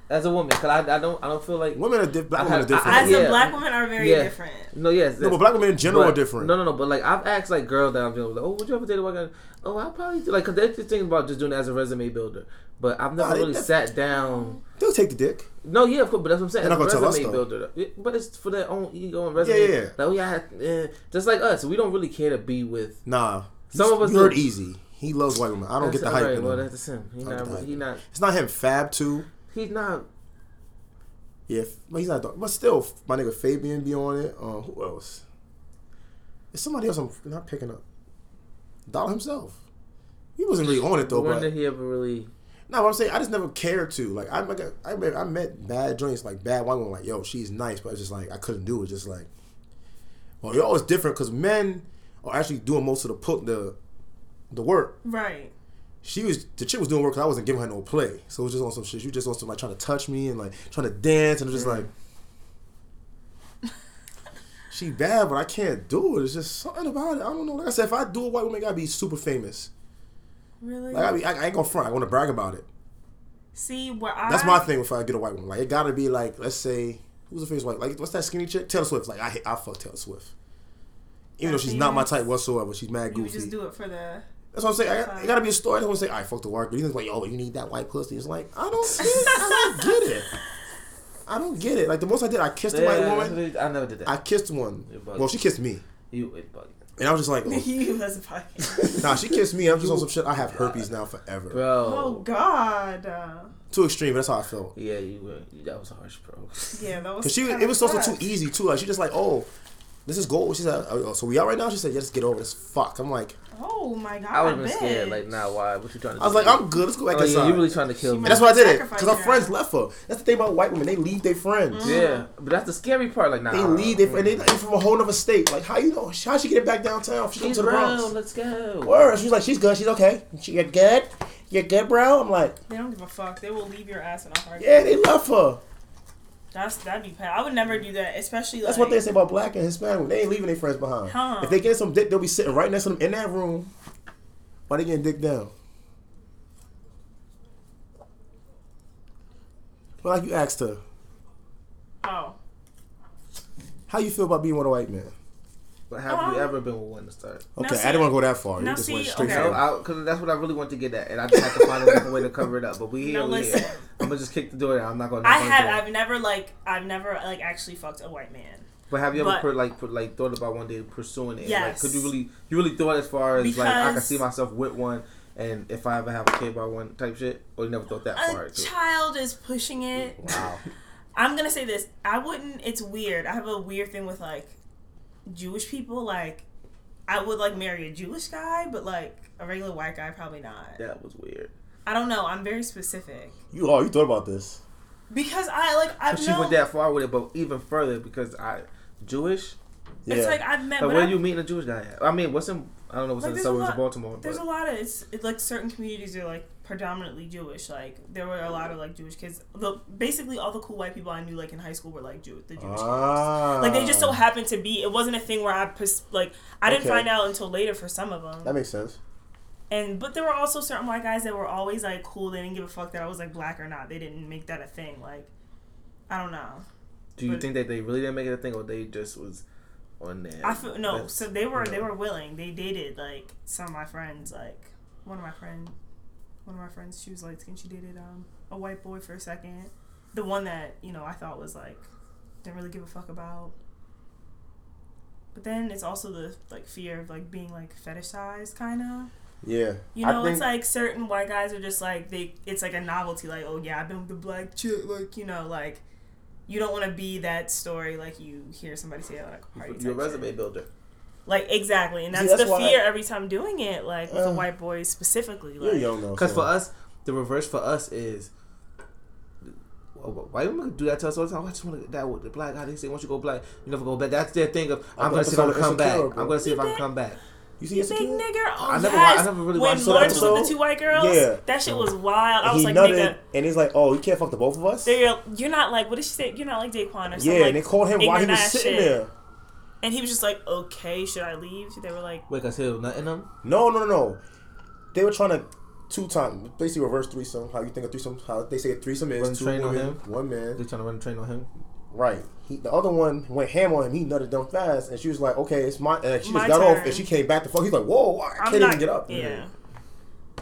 As a woman, cause I, I don't I don't feel like Women are different. Black I women are have- different. I- as Yeah. a black woman are very Yeah. different. no yes no, but black women in general but- are different. No, no, no. But like I've asked like girls that I'm dealing with, like, oh, would you ever date a white guy? Oh, I'll probably do like because they're just thinking about just doing it as a resume builder. But I've never Nah, they really def- sat down. They'll take the dick. No, yeah, of course, but that's what I'm saying. They're not gonna tell us, resume though. builder, Yeah, but it's for their own ego and resume. Yeah, yeah. Like, oh yeah, I had- eh. just like us, we don't really care to be with. Nah. Some of us heard do. easy. He loves white women. I don't get the hype. Right, in well, him. that's him. He I don't get the not. hype He in not. It's not him. Fab too. He's not. Yeah, f- but he's not. But still, my nigga Fabian be on it. Um, who else? It's somebody else. I'm not picking up. Dollar himself. He wasn't really on it though. when did he ever really? no, what I'm saying I just never cared to. Like I, like, I, met, I met bad joints like bad white women. Like yo, she's nice, but it's just like I couldn't do it. Just like, well, you're always different because men are actually doing most of the put the, the work. Right. She was the chick was doing work 'cause I wasn't giving her no play. So it was just on some shit. She was just on some like trying to touch me and like trying to dance and I'm just like. She bad, but I can't do it. It's just something about it. I don't know. Like I said, if I do a white woman, I gotta be super famous. Really? Like I, be, I, I ain't gonna front. I want to brag about it. See what I That's my thing. If I get a white woman, like it gotta be like, let's say, who's the famous white? Like what's that skinny chick? Taylor Swift. Like I, hate- I fuck Taylor Swift. Even though she's not my type whatsoever, she's mad You goofy. just do it for the That's what I'm saying. I, it gotta be a story. I don't want to say, I fuck the white girl. You think like, oh, you need that white pussy. It's like, I don't get it. I don't get it. I don't get it. Like the most I did, I kissed a white Yeah, woman. that's what he- I never did that. I kissed one. Well, she kissed me, you it bugging. and I was just like, oh. you as a nah, she kissed me. I'm just on some shit. I have herpes now forever. bro. Oh God. Uh, Too extreme. But that's how I felt. Yeah, you were. That was harsh, bro. yeah, that was. Cause she, it was also too easy too. Like she just like, oh, this is gold. She said, oh, so we out right now? She said, yeah, just get over this. Fuck. I'm like, Oh my god. I would have been bitch. scared. Like, nah, why? What you trying to do? I was like, I'm good. Let's go back Oh, yeah, you really trying to kill She me. and that's why I did it. Because our her. friends left her. That's the thing about white women. They leave their friends. Mm-hmm. Yeah, but that's the scary part. Like, nah, They leave their friends. They, they from a whole other state. Like, how you know? How she get it back downtown? She come She's to the Bronx. brown. Let's go. Word. She's like, she's good. She's okay. She get good. You're good, bro? I'm like, They don't give a fuck. They will leave your ass in a heartbeat. yeah, they left her. That's that'd be bad. I would never do that, especially like That's what they say about black and Hispanic. They ain't leaving their friends behind. Huh. If they get some dick, they'll be sitting right next to them in that room. Why they getting dick down? Well, like you asked her, Oh. how you feel about being with a white man? But have you Um, ever been with one to start? Okay, see- I didn't want to go that far. You now just see, went straight okay. for No, it. because that's what I really want to get at, and I just have to find a different way to cover it up. But we here, No, we listen. here. I'm gonna just kick the door down. I'm not gonna. I have. I've never like. I've never like actually fucked a white man. But have you ever but- put, like put, like thought about one day pursuing it? Like, Yes. could you really you really thought as far as like I can see myself with one, and if I ever have a kid by one type shit, or you never thought that far? A into it? child is pushing it. Wow. I'm gonna say this. I wouldn't. It's weird. I have a weird thing with like Jewish people. Like, I would like marry a Jewish guy, but like a regular white guy, probably not. That was weird. I don't know. I'm very specific You oh, you thought about this? because I like I've she known. went that far with it, but even further because I Jewish. Yeah. It's like I've met. Like, but where I've- you meeting a Jewish guy at? I mean, what's in? I don't know what's Like, in the suburbs lot- of Baltimore. There's but a lot of it's, it's like certain communities are like predominantly Jewish. Like there were a lot of like Jewish kids. The basically all the cool white people I knew like in high school were like Jew, the Jewish kids. ah, Like they just so happened to be. It wasn't a thing where I pers- like I didn't Okay. find out until later for some of them. that makes sense. And but there were also certain white guys that were always like cool. They didn't give a fuck that I was like black or not. They didn't make that a thing. Like I don't know. Do you but- think that they really didn't make it a thing, or they just was on that? I feel no. So they were you they were willing. They dated like some of my friends. Like one of my friend, one of my friends. She was light skinned. She dated um a white boy for a second. The one that you know I thought was like didn't really give a fuck about. But then it's also the like fear of like being like fetishized kind of. Yeah, You know, it's like certain white guys are just like they. It's like a novelty. Like, oh yeah, I've been with the black chick. Like, you know, like you don't want to be that story. Like you hear somebody say like a party. You're a resume builder. Like exactly, and See, that's, that's the why- fear every time doing it. Like with Uh, the white boys specifically. you're Like, young though. Because so- for us, the reverse for us is. well, White women do that to us all the time. I just want to that with the black guy. They say once you go black, you never go back. That's their thing of I I'm gonna see if I that's can come back. bro. I'm gonna see if I You can think- come back. you see you it's big secure? nigger. Oh, I never yes. I never really when watched that Lawrence was with the two white girls. Yeah. that shit was wild. I And was he like, nutted, nigga, and he's like, "Oh, you can't fuck the both of us." they're, you're not like what did she say? You're not like Daquan or something. yeah, like, and they called him while he was sitting shit. there. And he was just like, okay, should I leave? They were like, Wait, cause he'll nothing them. No, no, no, no. They were trying to two times, basically reverse threesome. How you think a threesome? How they say a threesome is Run two train on him? one man. They man. trying to run a train on him. Right. He, the other one went ham on him. He nutted them fast, and she was like, "Okay, it's my." And she My just got off, and she came back to fuck. He's like, "Whoa, I I'm can't not, even get up." Yeah.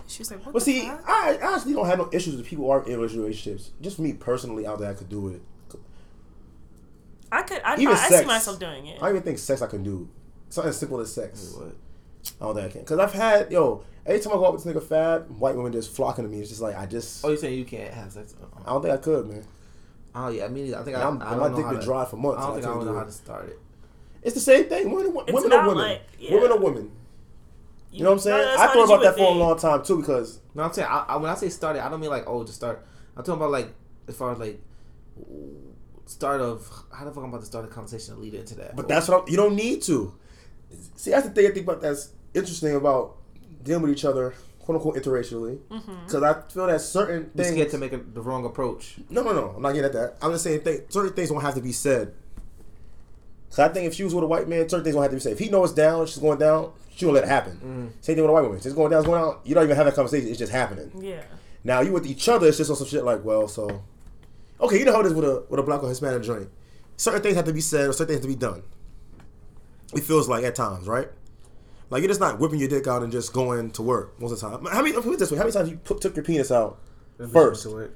She was like, what But the see, fuck? I honestly don't have no issues with people who are in relationships. Just me personally, out there, I could do it. I could, I, Even I, I see myself doing it. I don't even think sex I can do. Something as simple as sex. What? I don't think I can. Because I've had, yo, every time I go out with this nigga Fab, white women just flocking to me. It's just like, I just, Oh, you saying you can't have sex? Uh-uh. I don't think I could, man. Oh yeah, I mean, I think I, And I'm, I and don't my know dick been dry for months. I don't think I can't don't know do how it. to start it. It's the same thing. Women, It's women not are women. like- yeah. Women are women. You know what I'm saying? I thought about that would for a long time too because No, I'm saying I, I, when I say started, I don't mean like oh just start. I'm talking about like as far as like start of how the fuck I'm about to start a conversation to lead into that. But that's what I'm, you don't need to. See, that's the thing I think about that's interesting about dealing with each other, quote unquote, interracially. Mm-hmm. Because I feel that certain You're things. scared to make a, the wrong approach. no, no, no. I'm not getting at that. I'm just saying th- certain things don't have to be said. Because I think if she was with a white man, certain things don't have to be said. If he knows it's down, she's going down, she gonna let it happen. Same thing with a white woman. She's going down, it's going down. You don't even have that conversation. It's just happening. Yeah. Now you with each other, it's just on some shit like, well, so okay, you know how it is with a with a black or Hispanic joint. Certain things have to be said, or certain things have to be done. It feels like at times, right? Like you're just not whipping your dick out and just going to work most of the time. How many? Put it this way: How many times you put, took your penis out first, To it.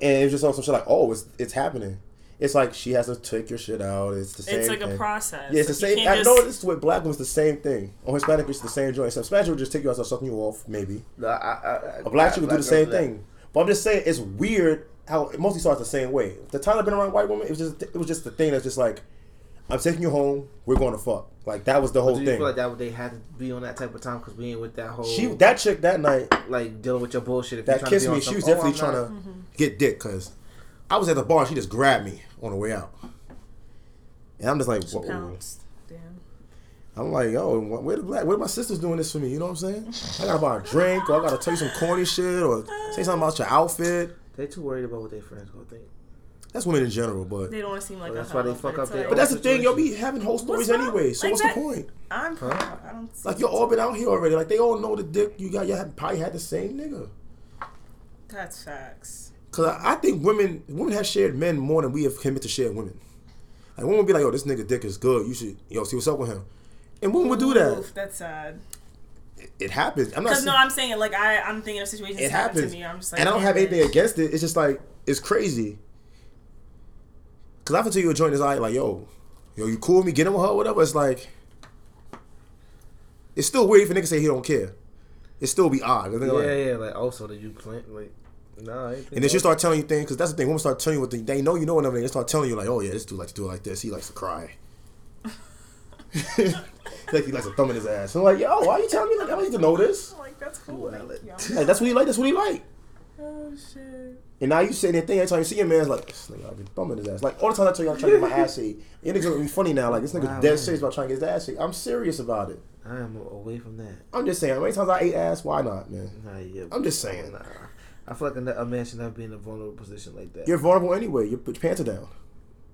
and it was just on some shit like, oh, it's it's happening. It's like she has to take your shit out. It's the same. It's like a process. Yeah, it's the Like, you same. can't I just- know this is with black women. It's the same thing. On Hispanic, it's the same joint. So Spanish would just take you out, start sucking you off, maybe. No, I, I, I, A black chick would do the same thing. But I'm just saying it's weird how it mostly starts the same way. The time I've been around white women, it was just it was just the thing that's just like I'm taking you home. We're going to fuck. Like that was the whole Do you thing. feel like that they had to be on that type of time because we ain't with that whole she that chick that night like dealing with your bullshit. If that you're trying kissed me. She was oh, definitely I'm trying not- to Mm-hmm. get dick because I was at the bar. and She just grabbed me on the way out, and I'm just like, She Whoa. Damn. I'm like, yo, where the black, where my sisters doing this for me? You know what I'm saying? I gotta buy a drink, or I gotta tell you some corny shit, or say something about your outfit. They too worried about what their friends gonna think. That's women in general, but They don't want to seem like Well, a that's why they fuck up their but that's the thing. You'll be having whole stories wrong? anyway. So what's the point? I'm Huh? I don't see Like you're all been out here already. Like they all know the dick you got. You have probably had the same nigga. That's facts. Cause I, I think women women have shared men more than we have committed to share women. Like women would be like, yo, this nigga dick is good. You should yo see what's up with him. And women would do that. Oof, that's sad. It happens. I'm not. Because no, I'm saying it like I, I'm thinking of situations it that happen happens. to me. I'm just like, and I don't have it. anything against it. It's just like it's crazy. Cause I can tell you a joint is like, like yo, yo, you cool with me getting with her, whatever. It's like, it's still weird if a nigga say he don't care. It still be odd. Yeah, like- yeah. Like oh, also that you plan like no. I ain't think And then she start telling you things, because that's the thing. Women start telling you what they, they know you know and everything. They start telling you like, oh yeah, this dude likes to do it like this. He likes to cry. Like he likes to thumb in his ass. I'm like, yo, why are you telling me like I don't need to know this? Like that's cool. Like. Like that's what he like. That's what he like. Oh shit. And now you say that thing every time you see your man, it's like, this nigga, I've been thumbing his ass. Like, all the time I tell you I'm trying to get my ass ate. You niggas looking funny now. Like, this nigga's Wow, dead man. serious about trying to get his ass ate. I'm serious about it. I am away from that. I'm just saying, how many times I ate ass? Why not, man? Nah, yeah. I'm just saying. Nah. I feel like a, ne- a man should never be in a vulnerable position like that. You're vulnerable anyway. Your your pants are down.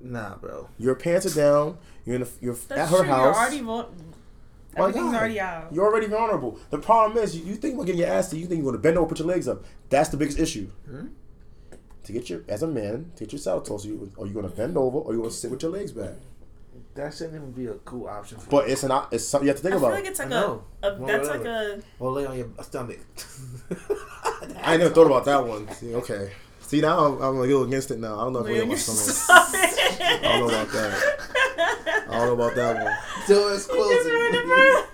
Nah, bro. Your pants are down. You're in the, you're That's at her true. house. You're already vul- My Everything's God. already out. You're already vulnerable. The problem is, you, you think about getting your ass to, you think you're going to bend over, put your legs up. That's the biggest issue. Hmm? To get your, as a man, to get your salad toast, you, are you going to bend over or you going to sit with your legs back? That shouldn't even be a cool option for But it's an, it's something you have to think I feel about. like it's like I a, know. a Well, that's like a Or lay on your stomach. I never thought about that one. See, okay. See, now I'm, I'm a little against it now. I don't know if lay lay on on my your stomach. stomach. I don't know about that. I don't know about that one. so it's close.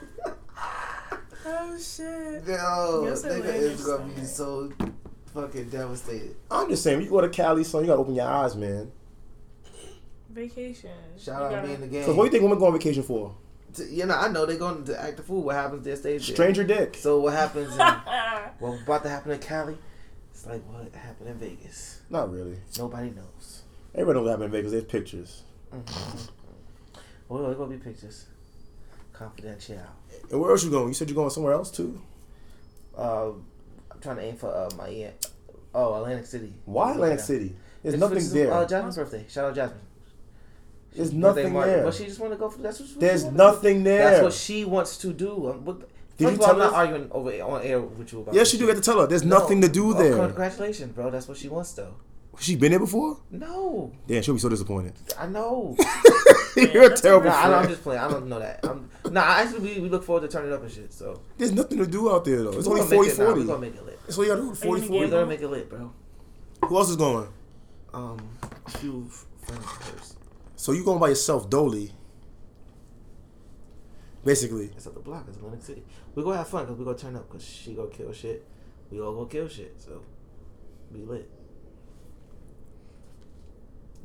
oh shit. Yo, I nigga lay is gonna be so fucking devastated. I'm just saying, when you go to Cali, son, you got to open your eyes, man. Vacation. Shout You out gotta- me in the game. So what do you think women go on vacation for? T- You know, I know they're going to act the fool. What happens there stays there. Stranger dick. So what happens? In, what's about to happen in Cali? It's like what happened in Vegas. Not really. Nobody knows. Everybody knows what happened in Vegas. There's pictures. Mm-hmm. Well, it's gonna be pictures. Confidential. And where else you going? You said you're going somewhere else too. Uh, I'm trying to aim for uh, my. Oh, Atlantic City. Why Atlantic. City? There's It's- nothing there. Uh, Jasmine's birthday. Shout out Jasmine. There's nothing there. But she just want to go for that's what she There's nothing there. That's what she wants to do. Um, what, Did first you all, tell I'm not us? arguing over on air with you about. Yes, this you do shit. get to tell her. There's No. nothing to do Oh, there. congratulations, bro. That's what she wants, though. She been there before? No, Damn, she'll be so disappointed. I know. You're a that's terrible nah, I, friend. I'm just playing. I don't know that. I'm, nah, actually, we, we look forward to turning up and shit. So There's nothing to do out there though. It's we only gonna make 40 nah, 40. We gonna make it lit. That's all you gotta do. 40 Are you gonna We 40. gonna make it lit, bro. Who else is going? Um, a few friends of hers. So you going by yourself, Dolly. Basically. It's up the block. It's Atlantic City. We gonna have fun because we gonna turn up because she gonna kill shit. We all gonna kill shit. So be lit.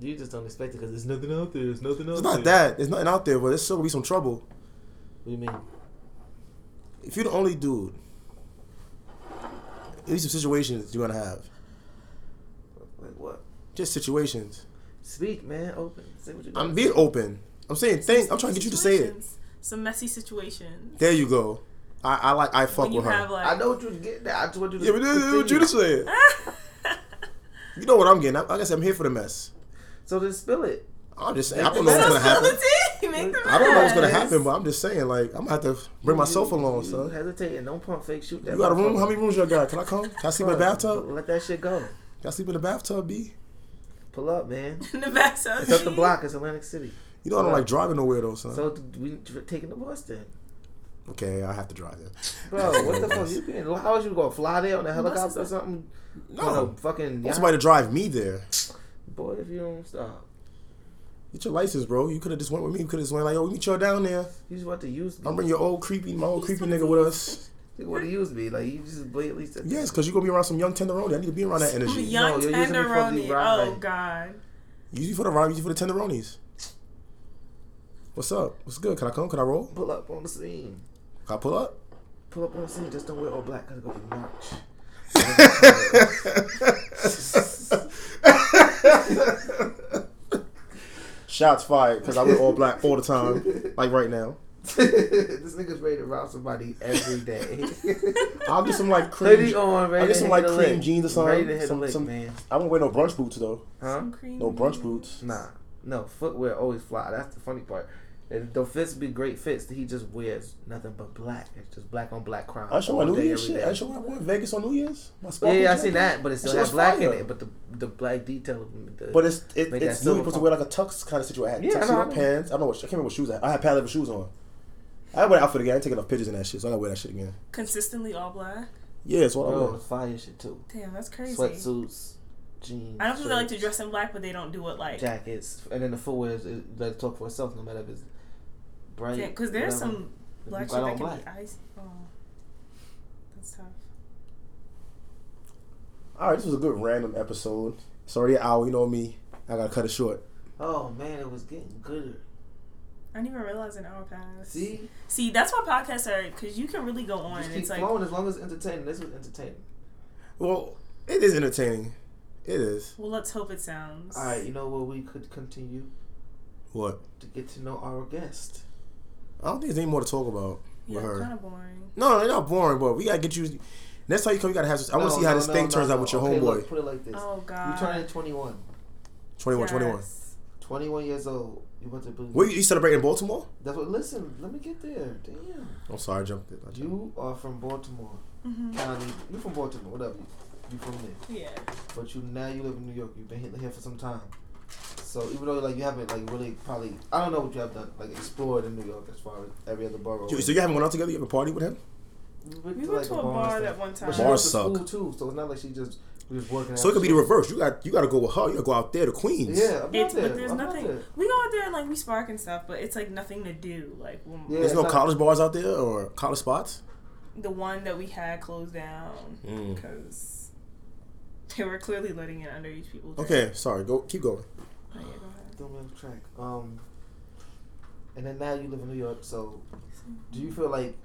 You just don't expect it because there's nothing out there. There's nothing out there. It's there. not that. There's nothing out there, but there's still gonna be some trouble. What do you mean? If you're the only dude, there's some situations you're gonna have. Like what? Just situations. Speak, man. Open. Say what you. I'm being open. I'm saying things. I'm trying to get you to say it. Some messy situations. There you go. I, I like. I fuck with her. like I know what you're getting at. I just want you to. yeah, but this is what you to say it. You know what I'm getting. I, like I said, I'm here for the mess. So then spill it. I'm just saying. I don't know what's gonna happen. I don't know what's gonna happen, but I'm just saying. Like I'm gonna have to bring myself You- along, you son. Hesitate and don't pump fake. Shoot that. You got a room? motherfucker. How many rooms you got? Can I come? Can I sleep in the bathtub? Let that shit go. Can I sleep in the bathtub, B? Pull up, man. in the bathtub. It's up the block. It's Atlantic City. You know I don't like driving nowhere though, son. So we taking the bus then, okay, I have to drive then. bro. What the fuck? You been? How was you gonna fly there on a helicopter or something? No. On a fucking I want yacht? somebody to drive me there. boy. If you don't stop, Get your license, bro. You could have just went with me. You could have just went like, yo, we meet y'all down there. you just want to use me. I'm bring your old creepy, my old creepy nigga with us. You want to use me? Like you just blatantly said. Yes, because you gonna be around some young tenderoni. I need to be around that energy. Young No, you're using me for the tenderoni. ride. Oh God. Use you for the ride, use you for the tenderonis. What's up? What's good? Can I come? Can I roll? Pull up on the scene. Can I pull up? Pull up on the scene. Just don't wear all black because it's gonna be March. Shots fired because I wear all black all the time, like right now. this nigga's ready to rob somebody every day. I'll get some like cream. On, I'll get some like cream lick. jeans or something. Ready to hit some, lick, some- man. I won't wear no brunch boots though. Huh? Some cream No brunch jeans. boots. Nah, no footwear always fly. That's the funny part. And the fits be great fits. He just wears nothing but black. It's just black on black crime. I show my all New day, Year's shit. day. I show my boy Vegas on New Year's. My Yeah, sparkly yeah, I jacket. seen that, but it still That has shit's black in it. But the the black detail of the But it's it, Make it's that new. silver You're supposed to wear like a tux kind of situation. I had Yeah, I know, tuxedo I know. pants. I don't know what I can't remember what shoes I had. I had pad leather shoes on. I wear that outfit again. I ain't taking enough pictures in that shit, so I gotta wear that shit again. Consistently all black. Yeah, it's what I bro, wear. it's fire shit too. Damn, that's crazy. Sweatsuits, jeans. I don't think that like to dress in black, but they don't do it like. jackets, and then the footwear is it, like talk for itself. No matter if it's bright. Because there's some black you shit that can black. be ice. Oh, that's tough. All right, this was a good random episode. It's already an hour. You know me. I gotta cut it short. Oh man, it was getting gooder. I didn't even realize an hour passed. See, See, that's why podcasts are because you can really go on just and keep it's like flowing as long as it's entertaining. This was entertaining. Well, it is entertaining. It is. well, let's hope it sounds. All right, you know what we could continue What? to get to know our guest. I don't think there's any more to talk about Yeah, with her. kind of boring. No, they're not boring, but we gotta get you. Next time you come, you gotta have. I want to No, see how no, this no, thing no, turns no. out with your okay, homeboy. Look, put it like this: Oh God. you turning 21. 21, 21. Yes. 21 years old. You went to Blue. Were you, you celebrating in Baltimore? That's what. Listen, let me get there. Damn. I'm sorry, I jumped it. I jumped. You are from Baltimore hmm County. You from Baltimore, whatever. You, you from there, Yeah. but you now you live in New York. You've been here, here for some time. So even though like you haven't like really probably I don't know what you have done like explored in New York as far as every other borough. So you haven't went out together? You have a party with him? we We went to a the bar and that one time. But she Bars went suck. school too, so it's not like she just we just working. So it could be the reverse. You got you got to go with her. You got to go out there to Queens. Yeah, I'm It's, there. but there's I'm nothing. there. We go out there and like we spark and stuff, but it's like nothing to do. Like when Yeah. There's no not- college bars out there or college spots. the one that we had closed down Mm. Because they were clearly letting in underage people. drink. Okay, sorry. Go keep going. Oh, yeah, go ahead. Don't me off track. Um, and then now you live in New York. So, do you feel like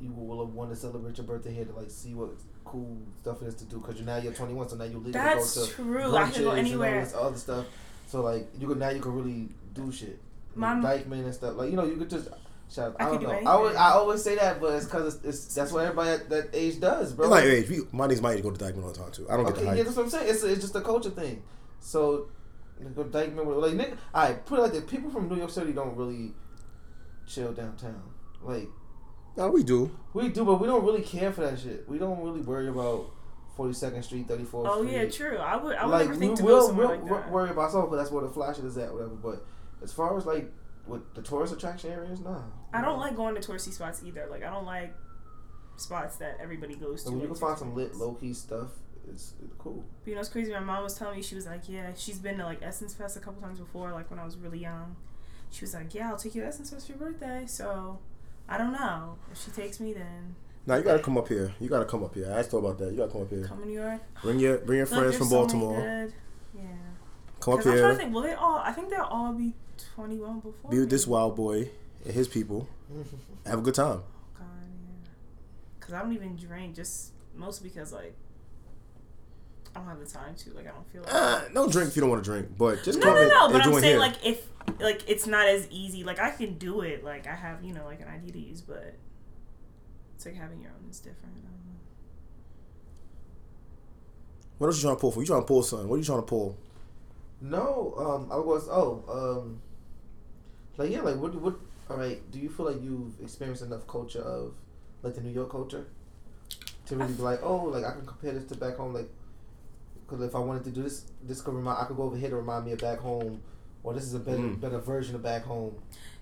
you will want to celebrate your birthday here to like see what cool stuff it is to do? Because you now you're 21, so now you're legal That's to go to true. I can go brunches and all anywhere. this other stuff. So like you could now you can really do shit. My- Like Dyckman and stuff. Like you know you could just. Shout, I I, don't do know. I, always. I always say that, but it's because it's, it's that's what everybody at that age does, bro. It's like age. We, my niggas my age go to Dyckman all the time too. I don't get Okay, the yeah, hype. that's what I'm saying. It's, it's just a culture thing. So, nigga, Dyckman, with- like, nigga, I put it like this: people from New York City don't really chill downtown. Like No, we do. we do, but we don't really care for that shit. We don't really worry about Forty Second Street, Thirty Fourth Oh Street. yeah, true. I would. I would like never think we to will go somewhere we'll like wor- that. worry about something, but that's where the flash is at, whatever. But as far as like with the tourist attraction areas, nah. I don't like going to touristy spots either. Like I don't like spots that everybody goes to. When you can find some lit, low key stuff, it's, it's cool. But you know, it's crazy. My mom was telling me she was like, yeah, she's been to like Essence Fest a couple times before, like when I was really young. She was like, yeah, I'll take you to Essence Fest for your birthday. So I don't know if she takes me, then Now you gotta come up here. You gotta come up here. I asked her about that. You gotta come up here. come to New York. Bring your bring your friends from so Baltimore. Yeah. Come up 'Cause I'm trying to here. think. Will they all? I think they'll all be 21 before. Be this wild boy and his people. Have a good time. God, yeah. Cause I don't even drink, just mostly because like I don't have the time to. Like I don't feel like. Uh, don't drink if you don't want to drink, but just no, come no, and no. But enjoy I'm saying here. like if like it's not as easy. Like I can do it. Like I have you know like an ID to use, but it's like having your own is different. I don't know. what else you trying to pull for? You trying to pull something? What are you trying to pull? No, um, I was oh, um, like yeah, like what what? All right, do you feel like you've experienced enough culture of like the New York culture to really be like, oh, like I can compare this to back home, like because if I wanted to do this, this could remind I could go over here to remind me of back home, or this is a better Mm. better version of back home.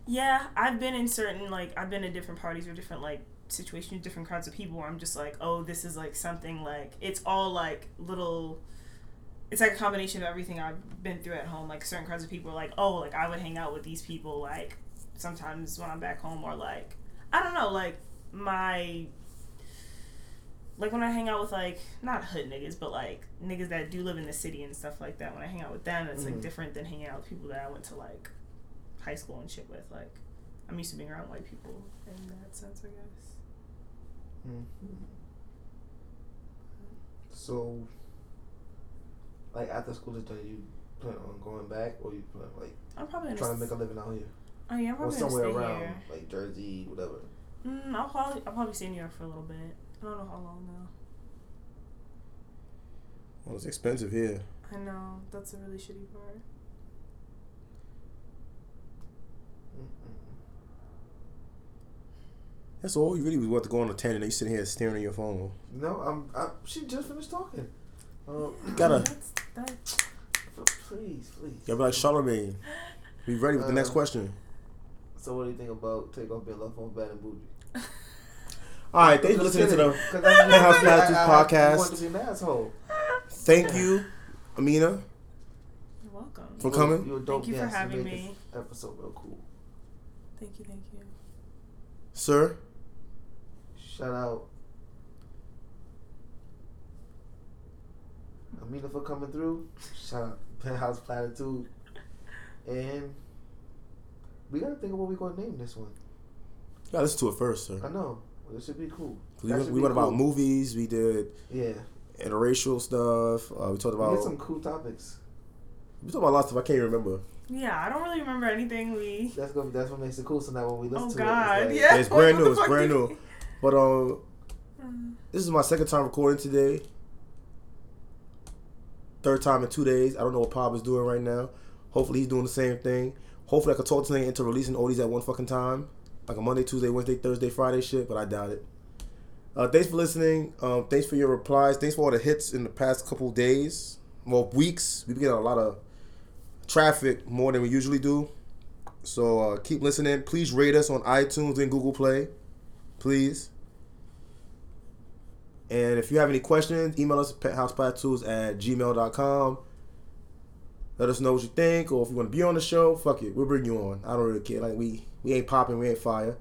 Yeah, I've been in certain like I've been in different parties or different like situations, different crowds of people where I'm just like, oh, this is like something like it's all like little. It's like a combination of everything I've been through at home. Like certain crowds of people are like, oh, like I would hang out with these people like sometimes when I'm back home or like I don't know, like my like when I hang out with like not hood niggas, but like niggas that do live in the city and stuff like that. When I hang out with them, it's like Mhm. different than hanging out with people that I went to like high school and shit with. Like I'm used to being around white people in that sense, I guess. Mhm. So, like after school done, you plan on going back, or you plan like I'm probably trying to make a living out here, oh yeah, I'm probably gonna somewhere stay around here. like Jersey, whatever. Mm, I'll probably I'll probably stay in New York for a little bit. I don't know how long though. Well, it's expensive here. I know that's a really shitty part. That's all you really was want to go on a tangent. and You sitting here staring at your phone. No, I'm. I, she just finished talking. Um, Gotta- That's, that, please, please. You'll be like Charlemagne. Be ready with the next Uh, question. So, what do you think about Takeoff being left on Bad and Boujee? All right, thanks for listening to kidding, the 'cause I Penthouse I- Platitudes I- I podcast. want to be an asshole. Thank you, Amina, you're welcome. for You- coming. You a dope you for guest. having made me. This episode real cool. Thank you, thank you. Sir, Shout out Amina for coming through. Shout out Penthouse Platitude. And we gotta think of what we gonna name this one. Yeah, gotta listen to it first, sir. I know. This should be cool. We went, we be went about movies. We did Yeah. interracial stuff. Uh, we talked We about some cool topics. we talked about a lot of stuff. I can't remember. Yeah, I don't really remember anything we. That's gonna that's what makes it cool. So now when we listen Oh to God, it, it's like, yeah. It's brand new. It's brand new. But um, Mm. this is my second time recording today. Third time in two days. I don't know what Pop is doing right now. Hopefully he's doing the same thing. Hopefully I can talk to him into releasing all these at one fucking time, like a Monday, Tuesday, Wednesday, Thursday, Friday shit. But I doubt it. Uh, thanks for listening. Um, thanks for your replies. Thanks for all the hits in the past couple days, well weeks. We've been getting a lot of traffic more than we usually do. So uh, keep listening. Please rate us on iTunes and Google Play, please. And if you have any questions, email us at penthouseplatitudes at gmail.com. Let us know what you think, or if you want to be on the show, fuck it, we'll bring you on. I don't really care. Like we we ain't popping, we ain't fire.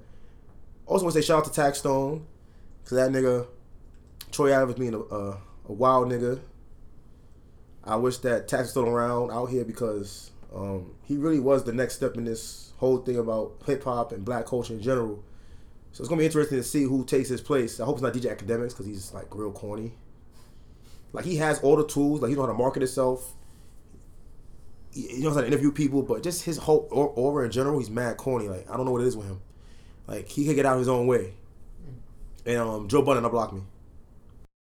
Also want to say shout out to Taxstone, cause that nigga Troy Ave being a, a a wild nigga. I wish that Tax still around out here because um, he really was the next step in this whole thing about hip hop and black culture in general. So it's gonna be interesting to see who takes his place. I hope it's not DJ Akademiks because he's like real corny. Like he has all the tools, like he know how to market himself. He, knows how to interview people, but just his whole au- aura in general, he's mad corny. Like I don't know what it is with him. Like he could get out his own way. And um, Joe Budden, unblock me.